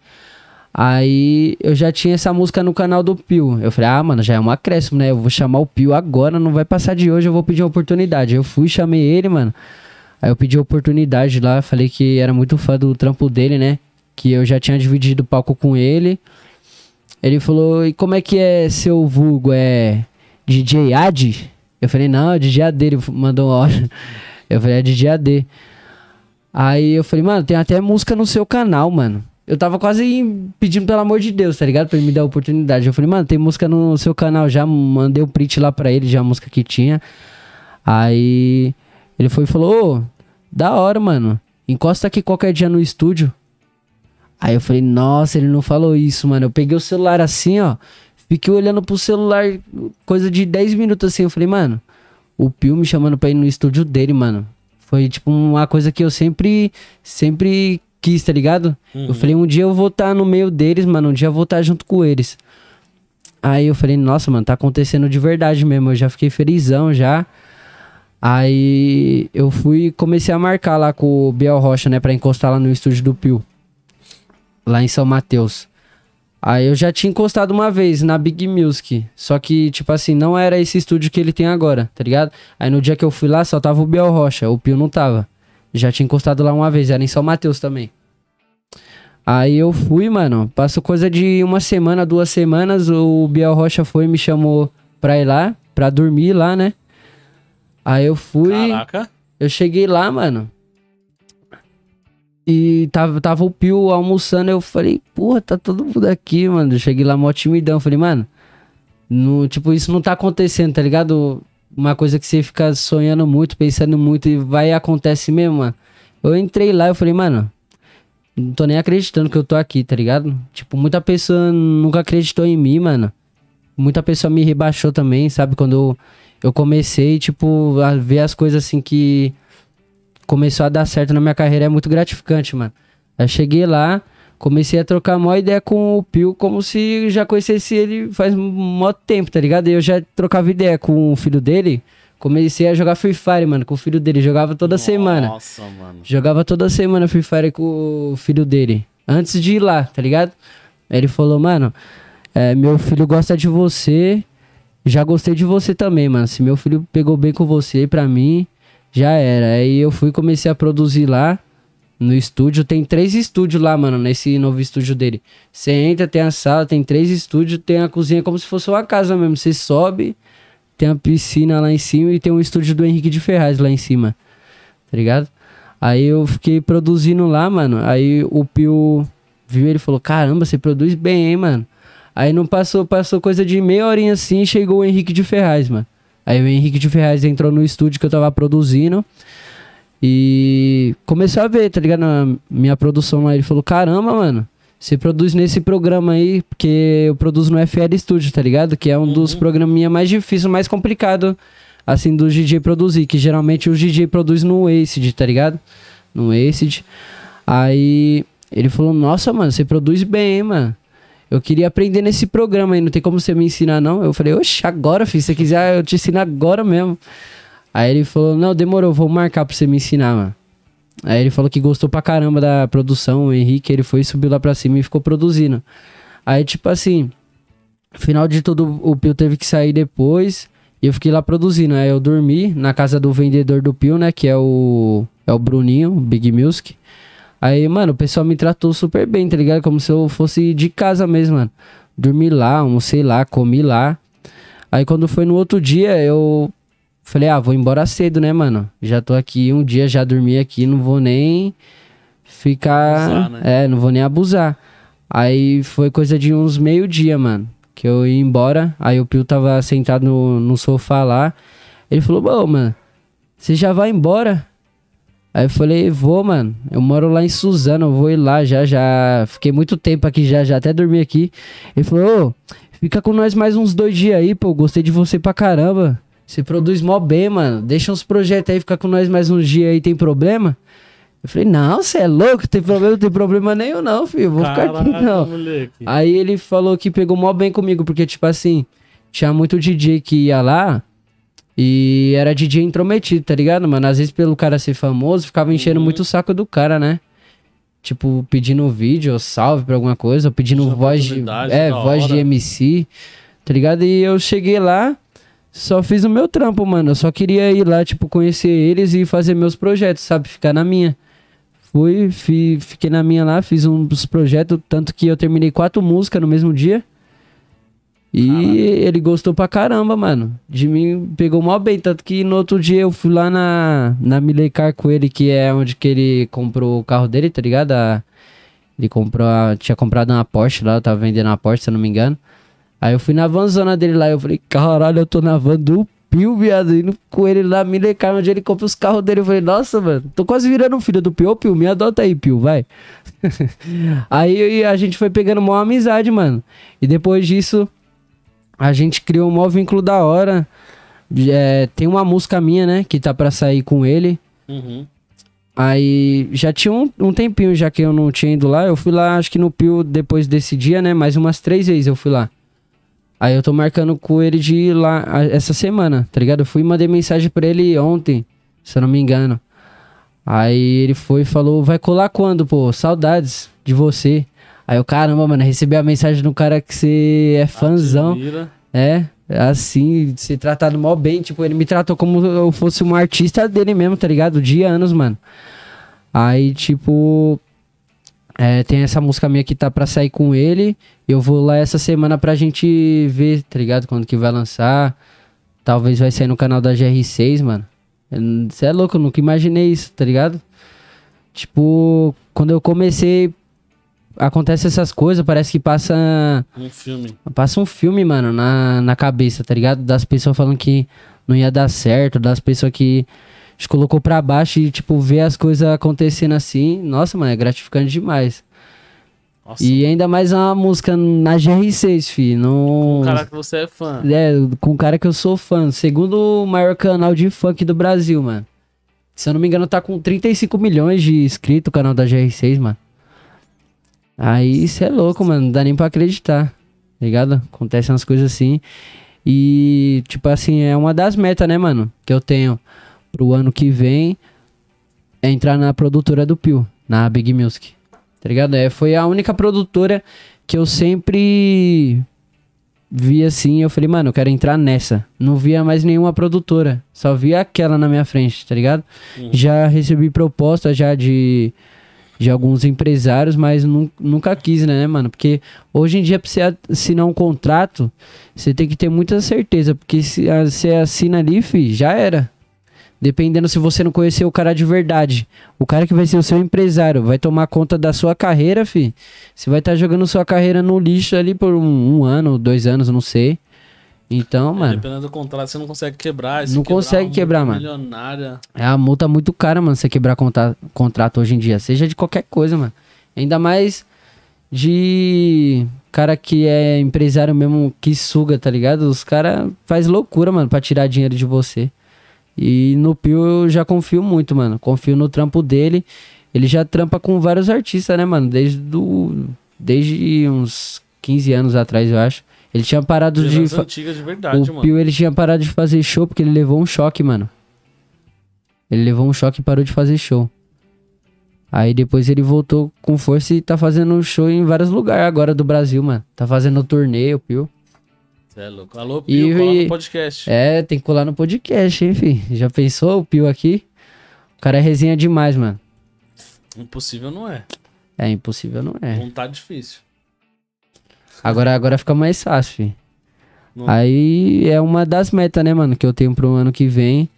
Aí eu já tinha essa música no canal do Pio. Eu falei, ah, mano, já é um acréscimo, né? Eu vou chamar o Pio agora, não vai passar de hoje, eu vou pedir uma oportunidade. Eu fui, chamei ele, mano. Aí eu pedi a oportunidade lá, falei que era muito fã do trampo dele, né? Que eu já tinha dividido o palco com ele. Ele falou, e como é que é seu vulgo? É DJ Ad? Eu falei, não, é DJ AD. Ele mandou uma hora. Eu falei, é DJ AD. Aí eu falei, mano, tem até música no seu canal, mano. Eu tava quase pedindo pelo amor de Deus, tá ligado? Pra ele me dar a oportunidade. Eu falei, mano, tem música no seu canal já. Mandei o print lá pra ele, já a música que tinha. Aí ele foi e falou, ô, da hora, mano. Encosta aqui qualquer dia no estúdio. Aí eu falei, nossa, ele não falou isso, mano. Eu peguei o celular assim, ó. Fiquei olhando pro celular, coisa de 10 minutos assim. Eu falei, mano, o Pio me chamando pra ir no estúdio dele, mano. Foi tipo uma coisa que eu sempre, sempre quis, tá ligado? Eu falei, um dia eu vou estar no meio deles, mano. Um dia eu vou estar junto com eles. Aí eu falei, nossa, mano, tá acontecendo de verdade mesmo. Eu já fiquei felizão já. Aí eu fui e comecei a marcar lá com o Biel Rocha, né? Pra encostar lá no estúdio do Pio. Lá em São Mateus. Aí eu já tinha encostado uma vez na Big Music. Só que, tipo assim, não era esse estúdio que ele tem agora, tá ligado? Aí no dia que eu fui lá, só tava o Biel Rocha. O Pio não tava. Já tinha encostado lá uma vez, era em São Mateus também. Aí eu fui, mano. Passou coisa de uma semana, duas semanas. O Biel Rocha foi e me chamou pra ir lá, pra dormir lá, né? Aí eu fui. Caraca. Eu cheguei lá, mano. E tava, tava o Pio almoçando. Eu falei, porra, tá todo mundo aqui, mano. Eu cheguei lá mó timidão. Falei, mano, no, tipo, isso não tá acontecendo, tá ligado? Uma coisa que você fica sonhando muito, pensando muito e vai e acontece mesmo, mano. Eu entrei lá, eu falei, mano, não tô nem acreditando que eu tô aqui, tá ligado? Tipo, muita pessoa nunca acreditou em mim, mano. Muita pessoa me rebaixou também, sabe? Quando eu, eu comecei, tipo, a ver as coisas assim que começou a dar certo na minha carreira é muito gratificante, mano. Aí cheguei lá, comecei a trocar mó ideia com o Pio, como se já conhecesse ele faz mó tempo, tá ligado? E eu já trocava ideia com o filho dele, comecei a jogar Free Fire, mano, com o filho dele, jogava toda semana. Nossa, mano. Jogava toda semana Free Fire com o filho dele. Antes de ir lá, tá ligado? Aí ele falou, mano, é, meu filho gosta de você. Já gostei de você também, mano. Se meu filho pegou bem com você, pra mim, já era. Aí eu fui comecei a produzir lá no estúdio. Tem três estúdios lá, mano, nesse novo estúdio dele. Você entra, tem a sala, tem três estúdios, tem a cozinha como se fosse uma casa mesmo. Você sobe, tem a piscina lá em cima e tem um estúdio do Henrique de Ferraz lá em cima. Tá ligado? Aí eu fiquei produzindo lá, mano. Aí o Pio viu ele falou: Caramba, você produz bem, hein, mano? Aí não passou, passou coisa de meia horinha assim chegou o Henrique de Ferraz, mano. Aí o Henrique de Ferraz entrou no estúdio que eu tava produzindo e começou a ver, tá ligado? A minha produção lá. Ele falou: Caramba, mano, você produz nesse programa aí, porque eu produzo no FL Studio, tá ligado? Que é um dos programinha mais difíceis, mais complicado, assim, do DJ produzir. Que geralmente o DJ produz no Acid, tá ligado? No Acid. Aí ele falou, nossa, mano, você produz bem, hein, mano. Eu queria aprender nesse programa aí, não tem como você me ensinar, não? Eu falei, oxe, agora, filho, se você quiser, eu te ensino agora mesmo. Aí ele falou, não, demorou, vou marcar pra você me ensinar, mano. Aí ele falou que gostou pra caramba da produção, o Henrique, ele foi, subiu lá pra cima e ficou produzindo. Aí, tipo assim, final de tudo, o Pio teve que sair depois e eu fiquei lá produzindo. Aí eu dormi na casa do vendedor do Pio, né, que é o, é o Bruninho, Big Music. Aí, mano, o pessoal me tratou super bem, tá ligado? Como se eu fosse de casa mesmo, mano. Dormi lá, almocei lá, comi lá. Aí quando foi no outro dia, eu falei, ah, vou embora cedo, né, mano? Já tô aqui um dia, já dormi aqui, não vou nem ficar. Abusar, né? É, não vou nem abusar. Aí foi coisa de uns meio-dia, mano. Que eu ia embora. Aí o Pio tava sentado no, no sofá lá. Ele falou, bom, mano, você já vai embora? Aí eu falei, vou, mano. Eu moro lá em Suzano, eu vou ir lá já, já. Fiquei muito tempo aqui já, já até dormi aqui. Ele falou, ô, fica com nós mais uns dois dias aí, pô. Gostei de você pra caramba. Você produz mó bem, mano. Deixa uns projetos aí, fica com nós mais uns dias aí, tem problema? Eu falei, não, você é louco, tem problema, não tem problema nenhum, não, filho. Vou ficar aqui, Caraca, não. moleque. Aí ele falou que pegou mó bem comigo, porque, tipo assim, tinha muito DJ que ia lá e era DJ intrometido, tá ligado, mano? Às vezes, pelo cara ser famoso, ficava enchendo Uhum. muito o saco do cara, né? Tipo, pedindo vídeo, ou salve pra alguma coisa, ou pedindo Tinha voz de. É, voz de hora. MC, tá ligado? E eu cheguei lá, só fiz o meu trampo, mano. Eu só queria ir lá, tipo, conhecer eles e fazer meus projetos, sabe? Ficar na minha. Fui, fi- fiquei na minha lá, fiz um dos projetos, tanto que eu terminei quatro músicas no mesmo dia. E ele gostou pra caramba, mano. De mim, pegou mó bem. Tanto que no outro dia eu fui lá na, na Milecar com ele, que é onde que ele comprou o carro dele, tá ligado? A- ele comprou, a- tinha comprado uma Porsche lá, tava vendendo uma Porsche, se eu não me engano. Aí eu fui na vanzona dele lá, eu falei, caralho, eu tô na van do Pio, viado, indo com ele lá, Milecar, onde ele compra os carros dele. Eu falei, nossa, mano, tô quase virando um filho do Pio, Pio, me adota aí, Pio, vai. <laughs> aí a gente foi pegando uma amizade, mano. E depois disso, a gente criou um maior vínculo da hora. É, tem uma música minha, né, que tá pra sair com ele. Uhum. Aí já tinha um, um tempinho já que eu não tinha ido lá. Eu fui lá, acho que no Pio depois desse dia, né? Mais umas três vezes eu fui lá. Aí eu tô marcando com ele de ir lá a- essa semana, tá ligado? Eu fui e mandei mensagem pra ele ontem, se eu não me engano. Aí ele foi e falou: Vai colar quando, pô? Saudades de você. Aí eu, caramba, mano, recebi a mensagem de um cara que você é fãzão. Admira. É, assim, ser tratado mal bem. Tipo, ele me tratou como eu fosse um artista dele mesmo, tá ligado? De anos, mano. Aí, tipo. é, tem essa música minha que tá pra sair com ele. Eu vou lá essa semana pra gente ver, tá ligado? Quando que vai lançar. Talvez vai sair no canal da GR6, mano. Você é louco, eu nunca imaginei isso, tá ligado? Tipo, quando eu comecei. Acontece essas coisas, parece que passa. Um filme. Passa um filme, mano, na, na cabeça, tá ligado? Das pessoas falando que não ia dar certo, das pessoas que te colocou pra baixo e, tipo, ver as coisas acontecendo assim. Nossa, mano, é gratificante demais. Nossa, E ainda mais uma música na GR6, fi. No... um cara que você é fã. É, com um cara que eu sou fã. Segundo o maior canal de funk do Brasil, mano. Se eu não me engano, tá com 35 milhões de inscritos o canal da GR6, mano. Aí isso é louco, mano. Não dá nem pra acreditar. Tá ligado? Acontecem umas coisas assim. E, tipo assim, é uma das metas, né, mano? Que eu tenho pro ano que vem. É entrar na produtora do Pio, na Big Music. Tá ligado? É, foi a única produtora que eu sempre vi assim, eu falei, mano, eu quero entrar nessa. Não via mais nenhuma produtora, só via aquela na minha frente, tá ligado? Uhum. Já recebi proposta já de, de alguns empresários, mas nun- nunca quis, né, mano? Porque hoje em dia, pra você assinar um contrato, você tem que ter muita certeza, porque se você assina ali, fi, já era. Dependendo se você não conhecer o cara de verdade. O cara que vai ser o seu empresário, vai tomar conta da sua carreira, fi. Você vai estar jogando sua carreira no lixo ali por um, um ano, dois anos, não sei. Então, É, mano, Dependendo do contrato, você não consegue quebrar. se Não consegue uma quebrar, mano. Milionária. é uma multa muito cara, mano, você quebrar contrato hoje em dia. Seja de qualquer coisa, mano. Ainda mais de cara que é empresário mesmo que suga, tá ligado? Os cara faz loucura, mano, pra tirar dinheiro de você. E no Pio eu já confio muito, mano. Confio no trampo dele. Ele já trampa com vários artistas, né, mano? Desde do, desde uns 15 anos atrás, eu acho. Ele tinha parado de antigas de verdade, o mano. Pio ele tinha parado de fazer show porque ele levou um choque, mano. Ele levou um choque e parou de fazer show. Aí depois ele voltou com força e tá fazendo show em vários lugares agora do Brasil, mano. Tá fazendo torneio, o Pio. Cê é louco. Alô, E- Pio, cola e- no podcast. É, tem que colar no podcast, hein, fi. Já pensou o Pio aqui? O cara é resenha demais, mano. Impossível não é. É impossível, não é. Não tá difícil. Agora, agora fica mais fácil. Não- Aí é uma das metas, né, mano, que eu tenho pro ano que vem.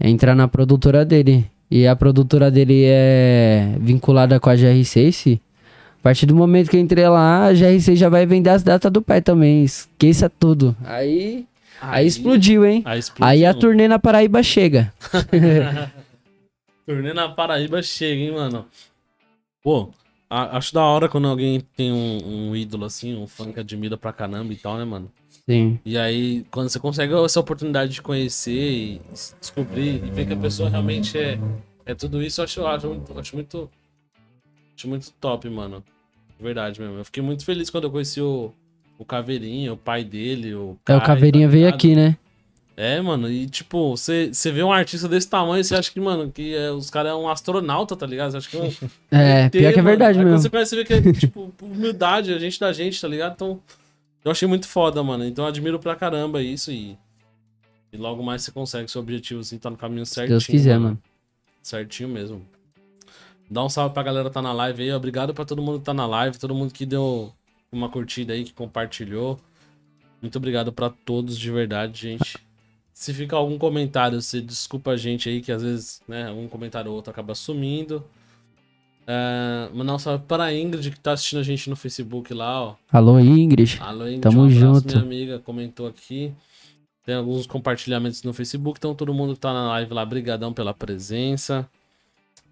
É entrar na produtora dele. E a produtora dele é vinculada com a GR6. fi. A partir do momento que eu entrei lá, a GR6 já vai vender as datas do pai também. Esqueça tudo. Aí, aí, explodiu, hein? Aí explodiu. Aí a turnê na Paraíba chega. <laughs> Turnê na Paraíba chega, hein, mano. Pô, a- acho da hora quando alguém tem um, um ídolo assim, um fã que admira pra caramba e tal, né, mano? Sim. E aí, quando você consegue essa oportunidade de conhecer e descobrir e ver que a pessoa realmente é, é tudo isso, eu acho, eu acho, muito, acho muito. Acho muito top, mano. De Verdade mesmo. Eu fiquei muito feliz quando eu conheci o, o Caveirinha, o pai dele, o É, o Caveirinha tá veio aqui, né? É, mano, e tipo, você vê um artista desse tamanho, você acha que, mano, que é, os caras é um astronauta, tá ligado? Você acha que é um. <laughs> É, ET, pior que é mano. verdade Quando mesmo. você conhece, você vê que é, tipo, <laughs> humildade, a gente da gente, tá ligado? Então, eu achei muito foda, mano. Então, eu admiro pra caramba isso e. E logo mais você consegue seu objetivo, assim, tá no caminho Se certinho. Deus quiser, mano. Certinho mesmo. Dá um salve pra galera que tá na live aí. Obrigado pra todo mundo que tá na live, todo mundo que deu uma curtida aí, que compartilhou. Muito obrigado pra todos de verdade, gente. Se fica algum comentário, você desculpa a gente aí, que às vezes, né, um comentário ou outro acaba sumindo. É, mandar um salve para a Ingrid, que tá assistindo a gente no Facebook lá, ó. Alô, Ingrid. Alô, Ingrid, Tamo um abraço, junto. minha amiga, comentou aqui. Tem alguns compartilhamentos no Facebook, então todo mundo que tá na live lá, brigadão pela presença.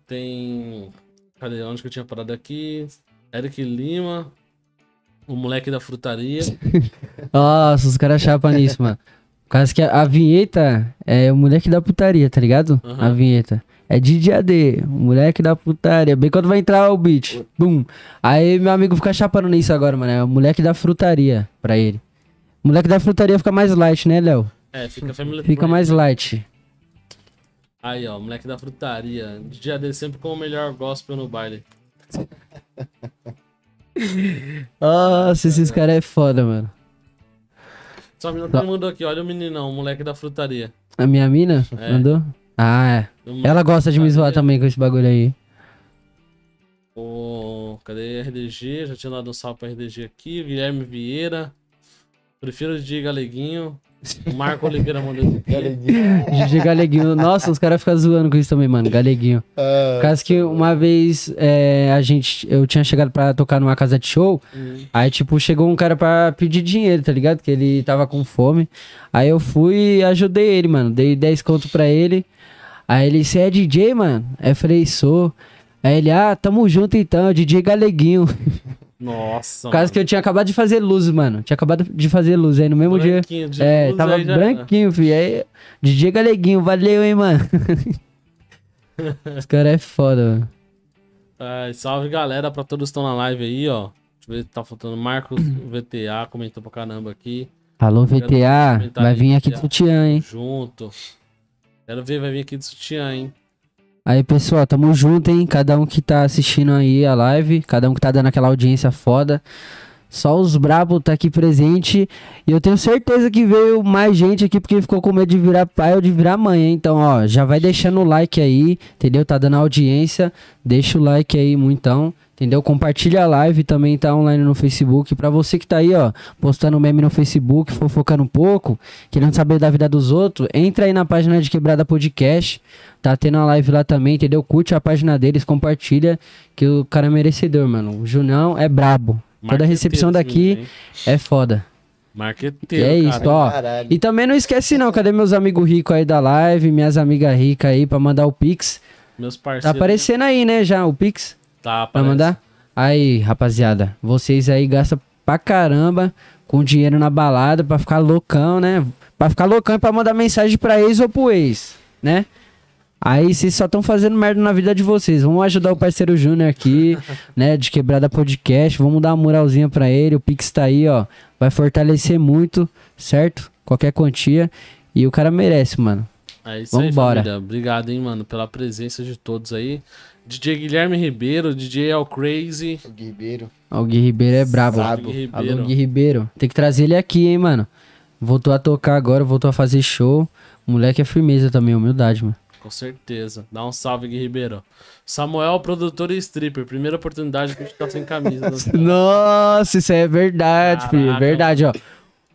Tem... Cadê? Onde que eu tinha parado aqui? Eric Lima, o moleque da frutaria. <laughs> Nossa, os caras chapam nisso, mano. Por causa que a, a vinheta é o moleque da putaria, tá ligado? Aham. A vinheta. É DJ AD, o moleque da putaria. Bem quando vai entrar o beat. Bum. Aí meu amigo fica chapando nisso agora, mano. É o moleque da frutaria pra ele. O moleque da frutaria fica mais light, né, Léo? É, fica family Fica mais light. Aí, ó, moleque da frutaria. Dia D sempre com o melhor gospel no baile. <laughs> Nossa, esses caras é foda, mano. Só menina que mandou aqui, olha o meninão, o moleque da frutaria. A minha mina É. mandou? Ah, é. Ela gosta de me zoar também com esse bagulho aí. O... Cadê RDG? Já tinha dado um salve pra RDG aqui. Guilherme Vieira. Prefiro DJ Galeguinho. O Marco Oliveira mandou. DJ <laughs> Galeguinho. Nossa, os caras ficam zoando com isso também, mano. Galeguinho. Por causa que uma vez é, a gente, eu tinha chegado pra tocar numa casa de show, Hum. aí tipo, chegou um cara pra pedir dinheiro, tá ligado? Que ele tava com fome. Aí eu fui e ajudei ele, mano. Dei 10 conto pra ele. Aí ele, você é DJ, mano? Aí eu falei, sou. Aí ele, ah, tamo junto então, DJ Galeguinho. <laughs> Nossa. Causa que eu tinha acabado de fazer luz, mano. Tinha acabado de fazer luz aí no mesmo dia. Branquinho, de É, luz, tava aí já branquinho, filho. Aí, DJ Galeguinho, valeu, hein, mano. <laughs> Os caras é foda, mano. Ai, salve galera pra todos que estão na live aí, ó. Deixa eu ver se tá faltando. Marcos VTA comentou pra caramba aqui. Alô, VTA, vai vir aqui do sutiã, hein? Junto. Quero ver, vai vir aqui de sutiã, hein? Aí, pessoal, tamo junto, hein? Cada um que tá assistindo aí a live, cada um que tá dando aquela audiência foda. Só os brabo tá aqui presente. E eu tenho certeza que veio mais gente aqui porque ficou com medo de virar pai ou de virar mãe, hein? Então, ó, já vai deixando o like aí, entendeu? Tá dando audiência. Deixa o like aí, muitão. Entendeu? Compartilha a live também, tá online no Facebook. Pra você que tá aí, ó, postando meme no Facebook, fofocando um pouco, querendo saber da vida dos outros, entra aí na página de Quebrada Podcast. Tá tendo a live lá também, entendeu? Curte a página deles, compartilha, que o cara é merecedor, mano. O Junão é brabo. Toda a recepção daqui hein? é foda. E Marqueteiro, é isso, cara. ó. Caralho. E também não esquece não, cadê meus amigos ricos aí da live, minhas amigas ricas aí pra mandar o Pix? Meus Tá parceiros. aparecendo aí, né, já, o Pix? Tá, Pra aparece. mandar? Aí, rapaziada, vocês aí gastam pra caramba com dinheiro na balada pra ficar loucão, né? Pra ficar loucão e pra mandar mensagem pra ex ou pro ex, né? Aí vocês só estão fazendo merda na vida de vocês. Vamos ajudar o parceiro Júnior aqui, <laughs> né? De Quebrada Podcast. Vamos dar uma moralzinha pra ele. O Pix tá aí, ó. Vai fortalecer muito, certo? Qualquer quantia. E o cara merece, mano. É isso Vambora. aí, família. Obrigado, hein, mano, pela presença de todos aí. DJ Guilherme Ribeiro, DJ El Crazy. O Ribeiro. Ó, O Gui Ribeiro é brabo. Brabo. Gui Alô, Ribeiro. Gui Ribeiro. Tem que trazer ele aqui, hein, mano. Voltou a tocar agora, voltou a fazer show. O moleque é firmeza também, humildade, mano. Com certeza. Dá um salve, Gui Ribeiro. Samuel, produtor e stripper. Primeira oportunidade que a gente tá sem camisa. no- <laughs> Nossa, isso é verdade, Caraca, filho. Verdade, ó.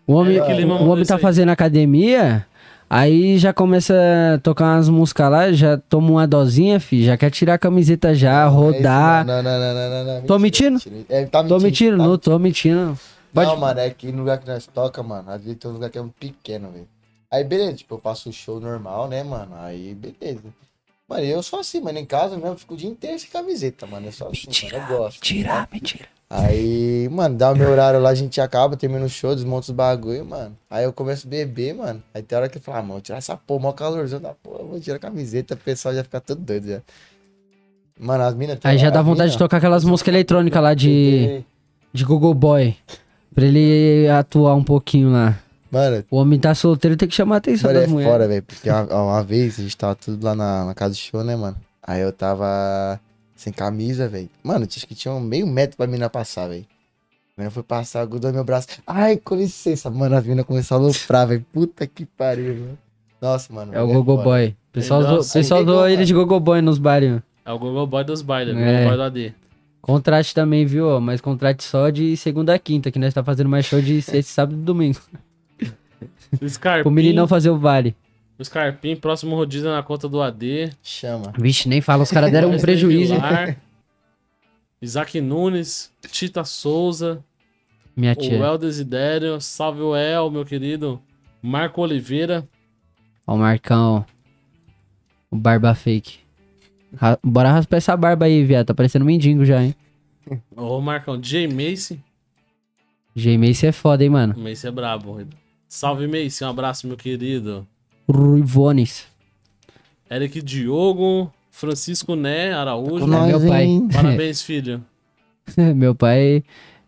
O homem, É, o homem tá aí. fazendo academia, aí já começa a tocar umas músicas lá, já toma uma dosinha, filho. Já quer tirar a camiseta já, rodar. Não, não, não, não, não, não. Tô Mentira, mentindo? mentira. É, tá Tô mentindo, tá não tô mentindo. Pode... Não, mano, é que no lugar que nós toca, mano, às vezes tem um lugar que é muito pequeno, velho. Aí, beleza, tipo, eu faço o show normal, né, mano? Aí, beleza. Mano, eu sou assim, mano, em casa mesmo, eu fico o dia inteiro sem camiseta, mano. Eu sou assim, mano, eu gosto. Mentira, mentira. Aí, mano, dá o meu horário lá, a gente acaba, termina o show, desmonta os bagulho, mano. Aí eu começo a beber, mano. Aí tem hora que eu falo, ah, mano, vou tirar essa porra, mó calorzão da porra, vou tirar a camiseta, o pessoal já fica todo doido já. Mano, as minas... Aí já dá vontade de tocar aquelas músicas eletrônicas lá de, de Google Boy. Pra ele atuar um pouquinho lá. Mano, O homem tá solteiro, tem que chamar a atenção Mano, é das mulheres. fora, velho. Porque uma, uma vez a gente tava tudo lá na, na casa do show, né, mano? Aí eu tava sem camisa, velho. Mano, acho que tinha um meio metro pra mina passar, velho. A mina foi passar, grudou meu braço. Ai, com licença. Mano, as minas começaram a aloprar, velho. Puta que pariu, mano. Nossa, mano. É o Google foda. Boy. O pessoal o pessoal zoa ele de Google Boy nos bares. É o Google Boy dos bailes, o É. Google Boy do AD. Contrate também, viu? ó, Mas contrate só de segunda a quinta, que nós tá fazendo mais show de <laughs> sexta, sábado e domingo. O <laughs> Scarpim, O menino não fazer o vale. o Scarpim, próximo rodízio na conta do AD. Chama. Vixe, nem fala, os caras deram um <laughs> prejuízo. hein? Vilar, Isaac Nunes, Tita Souza, Minha o tia. El Desidério, salve o El, meu querido. Marco Oliveira, Ó o Marcão. O barba fake. Ra- Bora raspar essa barba aí, viado. Tá parecendo um mendigo já, hein? o Marcão, Jay Macy. G-Mace é foda, hein, mano? O Macy é brabo. Salve Macy, um abraço, meu querido. Ruivones. Eric Diogo, Francisco Né Araújo. É meu pai. <laughs> Parabéns, filho. <laughs> meu pai.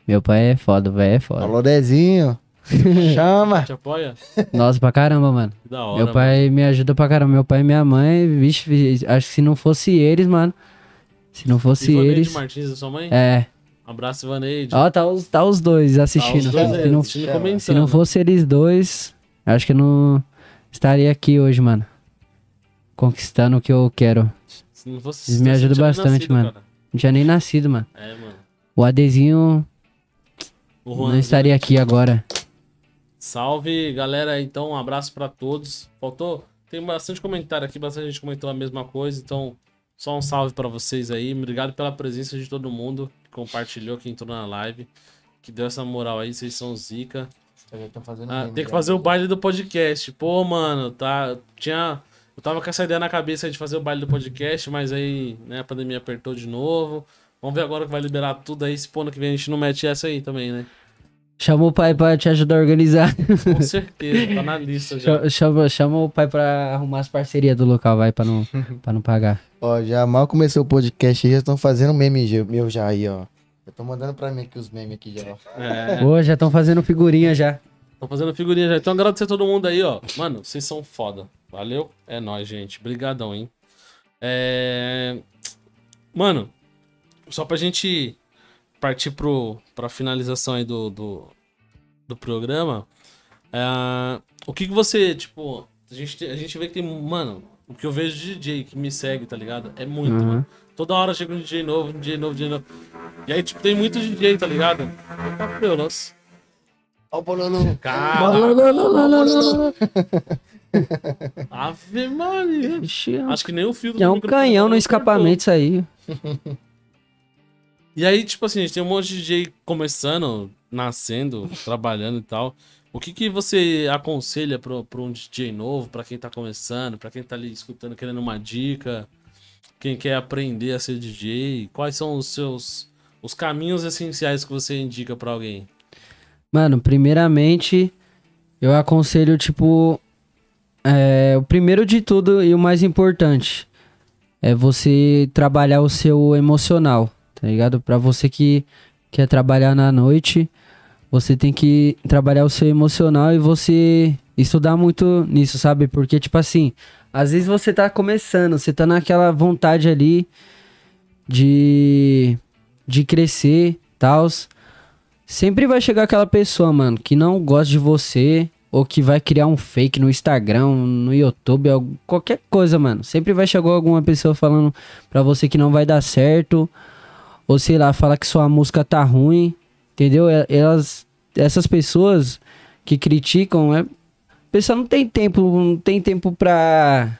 Meu pai é foda, velho. É foda. Alô, Dezinho. <laughs> Chama. Te apoia? Nossa, pra caramba, mano. Que da hora. Meu pai me ajuda pra caramba. Meu pai e minha mãe, vixe, vi- acho que se não fosse eles, mano. Se não mano. fosse Ivaneide eles. Martins, sua mãe? É. Abraço, Ivaneide. Ó, tá os, tá os dois Tá assistindo. os dois se, não, assistindo se não fosse eles dois, acho que eu não estaria aqui hoje, mano. Conquistando o que eu quero. Se não fosse Eles me ajudam bastante, nascido, mano. cara. Não tinha nem nascido, mano. É, mano. O Adezinho O não Juan, estaria aqui agora. Salve, galera. Então, um abraço pra todos. Faltou. Tem bastante comentário aqui, bastante gente comentou a mesma coisa. Então, só um salve pra vocês aí. Obrigado pela presença de todo mundo que compartilhou, que entrou na live, que deu essa moral aí. Vocês são zica. Ah, tem que fazer o baile do podcast. Pô, mano, tá. Tinha. Eu tava com essa ideia na cabeça de fazer o baile do podcast, mas aí, né, a pandemia apertou de novo. Vamos ver agora que vai liberar tudo aí. Se pô, ano que vem a gente não mete essa aí também, né? Chama o pai pra te ajudar a organizar. Com certeza, tá na lista <laughs> já. Chama, chama, chama o pai pra arrumar as parcerias do local, vai, pra não, pra não pagar. Ó, já mal começou o podcast aí, já estão fazendo meme meu já aí, ó. Eu tô mandando pra mim aqui os memes aqui já, ó. É, Pô, já estão fazendo figurinha já. tô fazendo figurinha já. Então agradecer a todo mundo aí, ó. Mano, vocês são foda. Valeu? É nóis, gente. Brigadão, hein? É... Mano, só pra gente partir pro, pra finalização aí do, do, do programa. é, O que que você, tipo... A gente, te- a gente vê que tem... Mano, o que eu vejo de DJ que me segue, tá ligado? É muito, Uhum. mano. Toda hora chega um DJ novo, um DJ novo, DJ novo. E aí, tipo, tem muito DJ, tá ligado? Opa, meu, nossa. Ó o bololô. Cara, Ave Maria. Ixi, é um- Acho que nem o fio do é um canhão no não escapamento isso aí. E aí, tipo assim, a gente tem um monte de DJ começando, nascendo, trabalhando e tal. O que que você aconselha pra um DJ novo, pra quem tá começando, pra quem tá ali escutando, querendo uma dica, quem quer aprender a ser DJ? Quais são os seus os caminhos essenciais que você indica pra alguém. Mano, primeiramente, eu aconselho, tipo, é, o primeiro de tudo e o mais importante é você trabalhar o seu emocional, tá ligado? Pra você que quer trabalhar na noite, você tem que trabalhar o seu emocional e você estudar muito nisso, sabe? Porque, tipo assim, às vezes você tá começando, você tá naquela vontade ali de, de crescer, tals. Sempre vai chegar aquela pessoa, mano, que não gosta de você ou que vai criar um fake no Instagram, no YouTube, qualquer coisa, mano. Sempre vai chegar alguma pessoa falando pra você que não vai dar certo, ou sei lá, falar que sua música tá ruim, entendeu? E- Elas, essas pessoas que criticam, é, pessoa não tem tempo, não tem tempo pra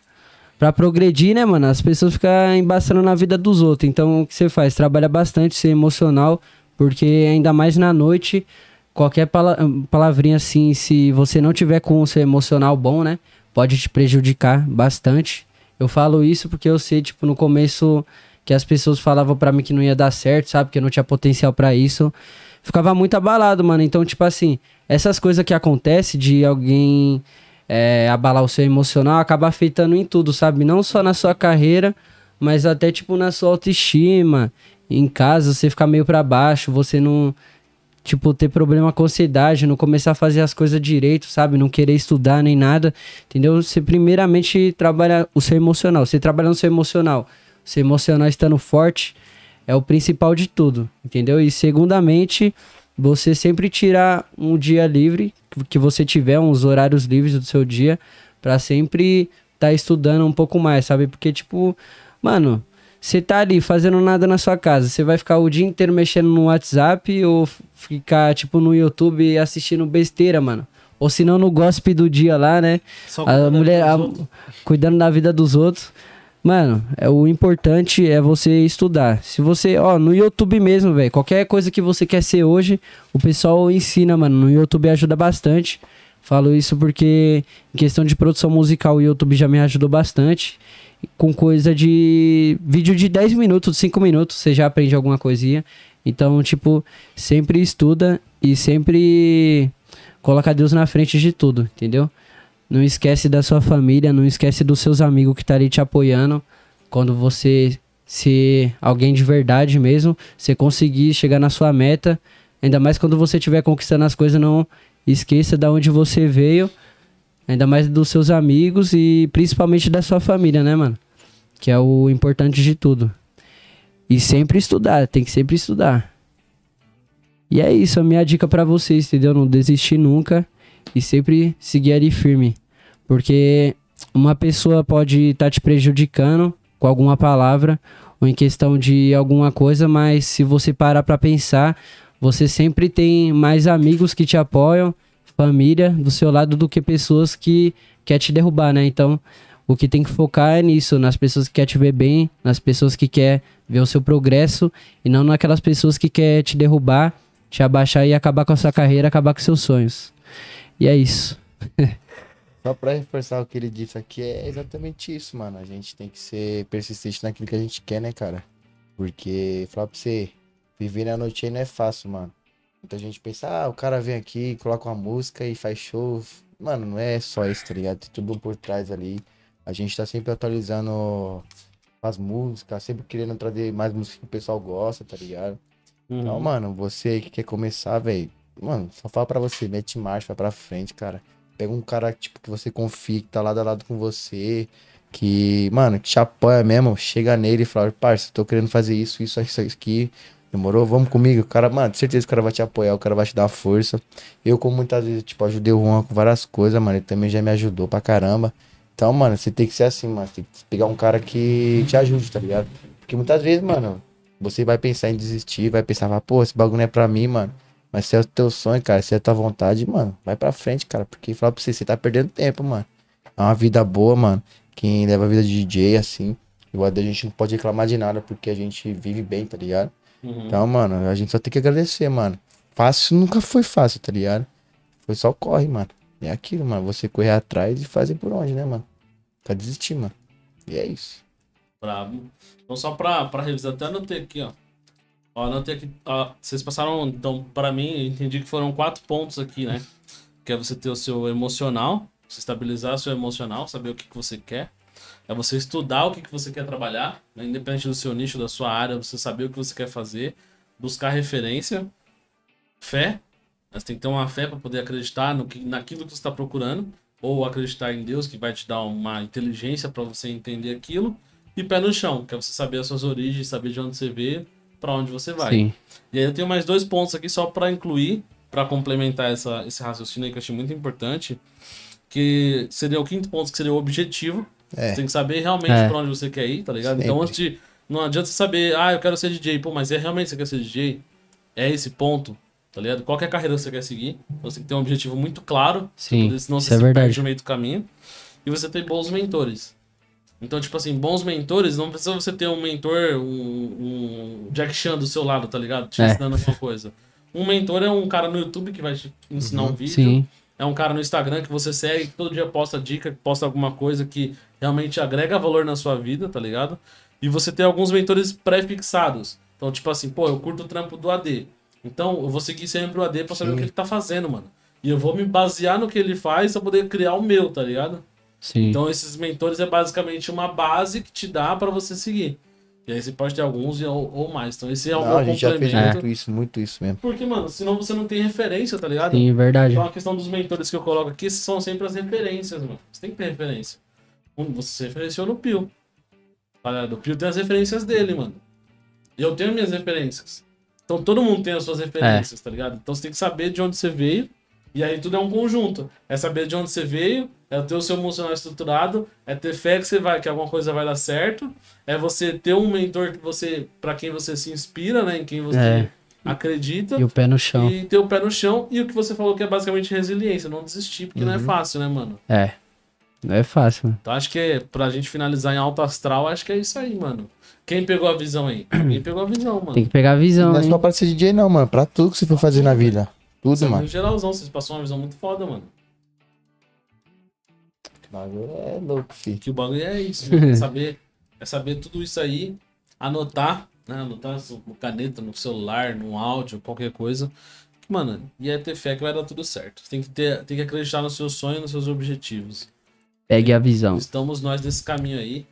Pra progredir, né, mano? As pessoas ficam embaçando na vida dos outros. Então, o que você faz? Trabalha bastante, ser emocional, porque ainda mais na noite, qualquer pala- palavrinha assim, se você não tiver com o seu emocional bom, né? Pode te prejudicar bastante. Eu falo isso porque eu sei, tipo, no começo que as pessoas falavam pra mim que não ia dar certo, sabe? Que eu não tinha potencial pra isso. Ficava muito abalado, mano. Então, tipo assim, essas coisas que acontecem de alguém é, abalar o seu emocional acaba afetando em tudo, sabe? Não só na sua carreira, mas até tipo na sua autoestima. Em casa você ficar meio pra baixo, você não tipo ter problema com ansiedade, não começar a fazer as coisas direito, sabe? Não querer estudar nem nada, entendeu? Você primeiramente trabalha o seu emocional. Você trabalhando o seu emocional, o seu emocional estando forte é o principal de tudo, entendeu? E segundamente, você sempre tirar um dia livre que- você tiver uns horários livres do seu dia pra sempre tá estudando um pouco mais, sabe? Porque tipo, mano, você tá ali fazendo nada na sua casa, você vai ficar o dia inteiro mexendo no WhatsApp ou ficar tipo no YouTube assistindo besteira, mano. Ou se não no gossip do dia lá, né? Só A mulher a- cuidando da vida dos outros. Mano, é, o importante é você estudar. Se você, ó, no YouTube mesmo, velho, qualquer coisa que você quer ser hoje, o pessoal ensina, mano. No YouTube ajuda bastante. Falo isso porque em questão de produção musical, o YouTube já me ajudou bastante. Com coisa de vídeo de 10 minutos, 5 minutos, você já aprende alguma coisinha. Então, tipo, sempre estuda e sempre coloca Deus na frente de tudo, entendeu? Não esquece da sua família, não esquece dos seus amigos que tá ali te apoiando. Quando você ser alguém de verdade mesmo, você conseguir chegar na sua meta, ainda mais quando você estiver conquistando as coisas, não esqueça da onde você veio, ainda mais dos seus amigos e principalmente da sua família, né, mano? Que é o importante de tudo. E sempre estudar, tem que sempre estudar. E é isso, a minha dica pra vocês, entendeu? Não desistir nunca e sempre seguir ali firme. Porque uma pessoa pode estar te prejudicando com alguma palavra ou em questão de alguma coisa, mas se você parar pra pensar, você sempre tem mais amigos que te apoiam, família do seu lado do que pessoas que quer te derrubar, né? Então, o que tem que focar é nisso, nas pessoas que quer te ver bem, nas pessoas que quer ver o seu progresso e não naquelas pessoas que quer te derrubar, te abaixar e acabar com a sua carreira, acabar com seus sonhos. E é isso. <laughs> Só pra reforçar o que ele disse aqui, é exatamente isso, mano. A gente tem que ser persistente naquilo que a gente quer, né, cara? Porque, falar pra você, viver na noite aí não é fácil, mano. Muita gente pensa, ah, o cara vem aqui, coloca uma música e faz show. Mano, não é só isso, tá ligado? Tem tudo por trás ali. A gente tá sempre atualizando as músicas, sempre querendo trazer mais música que o pessoal gosta, tá ligado? Então, Uhum. mano, você que quer começar, velho, mano, só fala pra você, mete marcha, vai pra frente, cara. Pega um cara, tipo, que você confia, que tá lado a lado com você, que, mano, que te apoia mesmo, chega nele e fala, parça, tô querendo fazer isso, isso, isso aqui, demorou? Vamos comigo? O cara, mano, certeza que o cara vai te apoiar, o cara vai te dar força. Eu, como muitas vezes, tipo, ajudei o Juan com várias coisas, mano, ele também já me ajudou pra caramba. Então, mano, você tem que ser assim, mano, tem que pegar um cara que te ajude, tá ligado? Porque muitas vezes, mano, você vai pensar em desistir, vai pensar, pô, esse bagulho não é pra mim, mano. Mas se é o teu sonho, cara, se é a tua vontade, mano, vai pra frente, cara. Porque falar pra você, você tá perdendo tempo, mano. É uma vida boa, mano. Quem leva a vida de DJ, assim, igual a gente não pode reclamar de nada, porque a gente vive bem, tá ligado? Uhum. Então, mano, a gente só tem que agradecer, mano. Fácil nunca foi fácil, tá ligado? Foi só corre, mano. É aquilo, mano. Você correr atrás e fazer por onde, né, mano? Pra desistir, mano. E é isso. Brabo. Então, só pra, pra revisar, até anotei aqui, ó. Ó, anotei aqui. Ó, vocês passaram, então, para mim, entendi que foram quatro pontos aqui, né? Que é você ter o seu emocional, você estabilizar o seu emocional, saber o que, que você quer. É você estudar o que, que você quer trabalhar, né? independente do seu nicho, da sua área, você saber o que você quer fazer, buscar referência, fé. Você tem que ter uma fé para poder acreditar no que, naquilo que você está procurando, ou acreditar em Deus, que vai te dar uma inteligência para você entender aquilo. E pé no chão, que é você saber as suas origens, saber de onde você veio, para onde você vai. Sim. E aí eu tenho mais dois pontos aqui só para incluir, para complementar essa, esse raciocínio aí que eu achei muito importante, que seria o quinto ponto, que seria o objetivo. É. Você tem que saber realmente É. pra onde você quer ir, tá ligado? Sempre. Então antes de. Não adianta você saber, ah, eu quero ser DJ, pô, mas é realmente você quer ser DJ? É esse ponto, tá ligado? Qual que é a carreira que você quer seguir? Você tem que ter um objetivo muito claro, Sim, porque senão isso você é se verdade. perde no meio do caminho. E você tem bons mentores. Então, tipo assim, bons mentores, não precisa você ter um mentor, um, um Jack Chan do seu lado, tá ligado? Te É. ensinando alguma coisa. Um mentor é um cara no YouTube que vai te ensinar um vídeo. Sim. É um cara no Instagram que você segue, que todo dia posta dica, que posta alguma coisa que realmente agrega valor na sua vida, tá ligado? E você tem alguns mentores pré-fixados. Então, tipo assim, pô, eu curto o trampo do AD. Então, eu vou seguir sempre o AD pra saber Sim. o que ele tá fazendo, mano. E eu vou me basear no que ele faz pra poder criar o meu, tá ligado? Sim. Então, esses mentores é basicamente uma base que te dá pra você seguir. E aí você pode ter alguns ou, ou mais. Então, esse é o Não, meu a gente já fez complemento. muito isso, muito isso mesmo. Porque, mano, senão você não tem referência, tá ligado? Sim, verdade. Então a questão dos mentores que eu coloco aqui são sempre as referências, mano. Você tem que ter referência. Um, Você se referenciou no Pio. O Pio tem as referências dele, mano. E eu tenho minhas referências. Então todo mundo tem as suas referências, tá ligado? Então você tem que saber de onde você veio. E aí tudo é um conjunto. É saber de onde você veio, é ter o seu emocional estruturado, é ter fé que você vai, que alguma coisa vai dar certo, é você ter um mentor que você, para quem você se inspira, né, em quem você É. acredita. E o pé no chão. E ter o pé no chão e o que você falou que é basicamente resiliência, não desistir, porque não é fácil, né, mano? É. Não é fácil, mano. Então acho que é, pra gente finalizar em alto astral, acho que é isso aí, mano. Quem pegou a visão aí? Quem pegou a visão, mano? Tem que pegar a visão, Não é só pra ser DJ, não, mano. Pra tudo que você for fazer na vida. Tudo, Você mano. geralzão, vocês passaram uma visão muito foda, mano. O bagulho É louco, filho. Que o bagulho é isso. É saber, <laughs> é saber tudo isso aí, anotar, né? Anotar no caneta, no celular, no áudio, qualquer coisa. Mano, e é ter fé que vai dar tudo certo. Tem que, ter, tem que acreditar nos seus sonhos, nos seus objetivos. Pegue a visão. Estamos nós nesse caminho aí.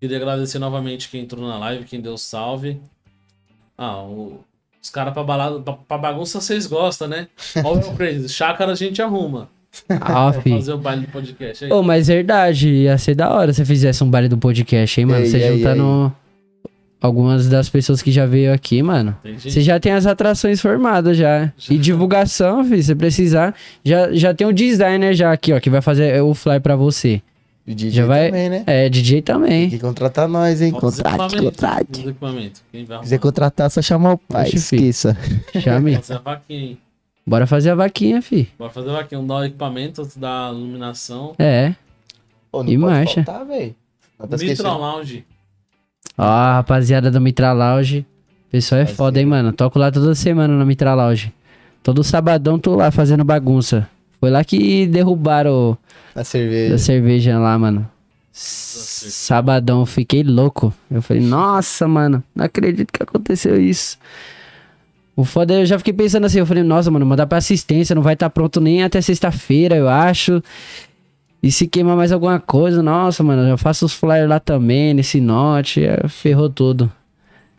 Queria agradecer novamente quem entrou na live, quem deu salve. Ah, o- os caras pra balada, pra, pra bagunça vocês gostam, né? Olha o Crazy, chácara a gente arruma. Ah, fazer o baile do podcast aí. Ô, mas verdade, ia ser da hora se você fizesse um baile do podcast, hein, mano? E aí, Você e aí, juntando algumas das pessoas que já veio aqui, mano. Entendi. Você já tem as atrações formadas já. Já. E divulgação, filho, se precisar. Já, já tem o designer já aqui, ó, que vai fazer o fly pra você. E DJ Já vai- também, né? É, DJ Tem também. que contratar nós, hein? Contrate, contrate. os equipamentos. Quem vai quiser contratar, só chamar o pai. Oxe. Esqueça. <laughs> Chame. Fazer a vaquinha, hein? Bora fazer a vaquinha, fi. Bora fazer a vaquinha. Um dá o equipamento, outro dá a iluminação. É. Pô, E marcha. faltar, tá Mitral esquecendo. Lounge. Ó, a rapaziada do Mitra Lounge. Pessoal é foda, hein, mano. Toco lá toda semana na Mitra Lounge. Todo sabadão tô lá fazendo bagunça. Foi lá que derrubaram a cerveja. cerveja lá, mano. Sabadão, eu fiquei louco. Eu falei, nossa, mano, não acredito que aconteceu isso. O foda é, eu já fiquei pensando assim, eu falei, nossa, mano, mandar pra assistência, não vai estar pronto nem até sexta-feira, eu acho. E se queimar mais alguma coisa, nossa, mano, eu faço os flyers lá também, nesse note, é, ferrou tudo.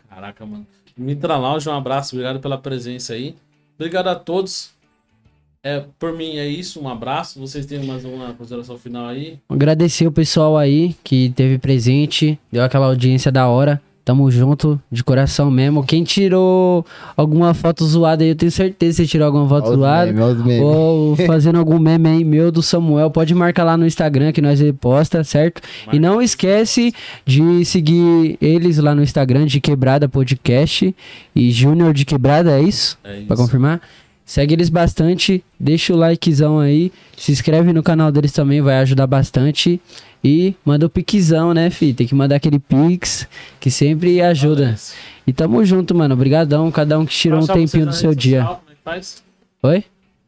Caraca, mano. Mitra Lounge, um abraço. Obrigado pela presença aí. Obrigado a todos. É, por mim é isso. Um abraço. Vocês têm mais uma consideração final aí? Agradecer o pessoal aí que teve presente, deu aquela audiência da hora. Tamo junto, de coração mesmo. Quem tirou alguma foto zoada aí, eu tenho certeza que você tirou alguma foto Olha zoada. memes. Ou fazendo algum meme aí meu do Samuel, pode marcar lá no Instagram que nós ele posta, certo? E não esquece de seguir eles lá no Instagram de Quebrada Podcast e Júnior de Quebrada, é isso? É isso. Pra confirmar? Segue eles bastante, deixa o likezão aí, se inscreve no canal deles também, vai ajudar bastante. E manda o piquezão, né, fi? Tem que mandar aquele pix, que sempre ajuda. E tamo junto, mano. Obrigadão, cada um que tirou um tempinho do seu dia. social, é faz? Oi?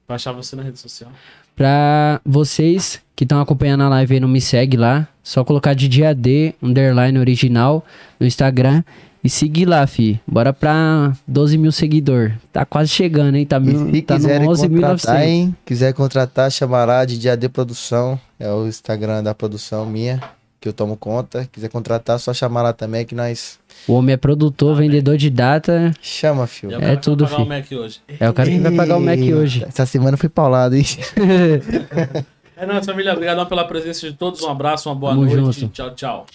Pra achar você na rede social. Pra vocês que estão acompanhando a live aí, não me segue lá. Só colocar de dia D, underline original, no Instagram. E seguir lá, fi. Bora pra 12 mil seguidor. Tá quase chegando, hein? Tá, E mil, se tá no quiserem 11.900. contratar, hein? Quiser contratar, chama lá de AD Produção. É o Instagram da produção minha, que eu tomo conta. Quiser contratar, só chamar lá também que nós O homem é produtor, vendedor de data. chama. E é o É tudo, vai pagar fi. o Mac hoje. É o cara que vai pagar o Mac hoje. Essa semana foi paulado, hein? <laughs> É nóis, família. Obrigadão pela presença de todos. Um abraço, uma boa Tamo noite. junto. Tchau. Tchau.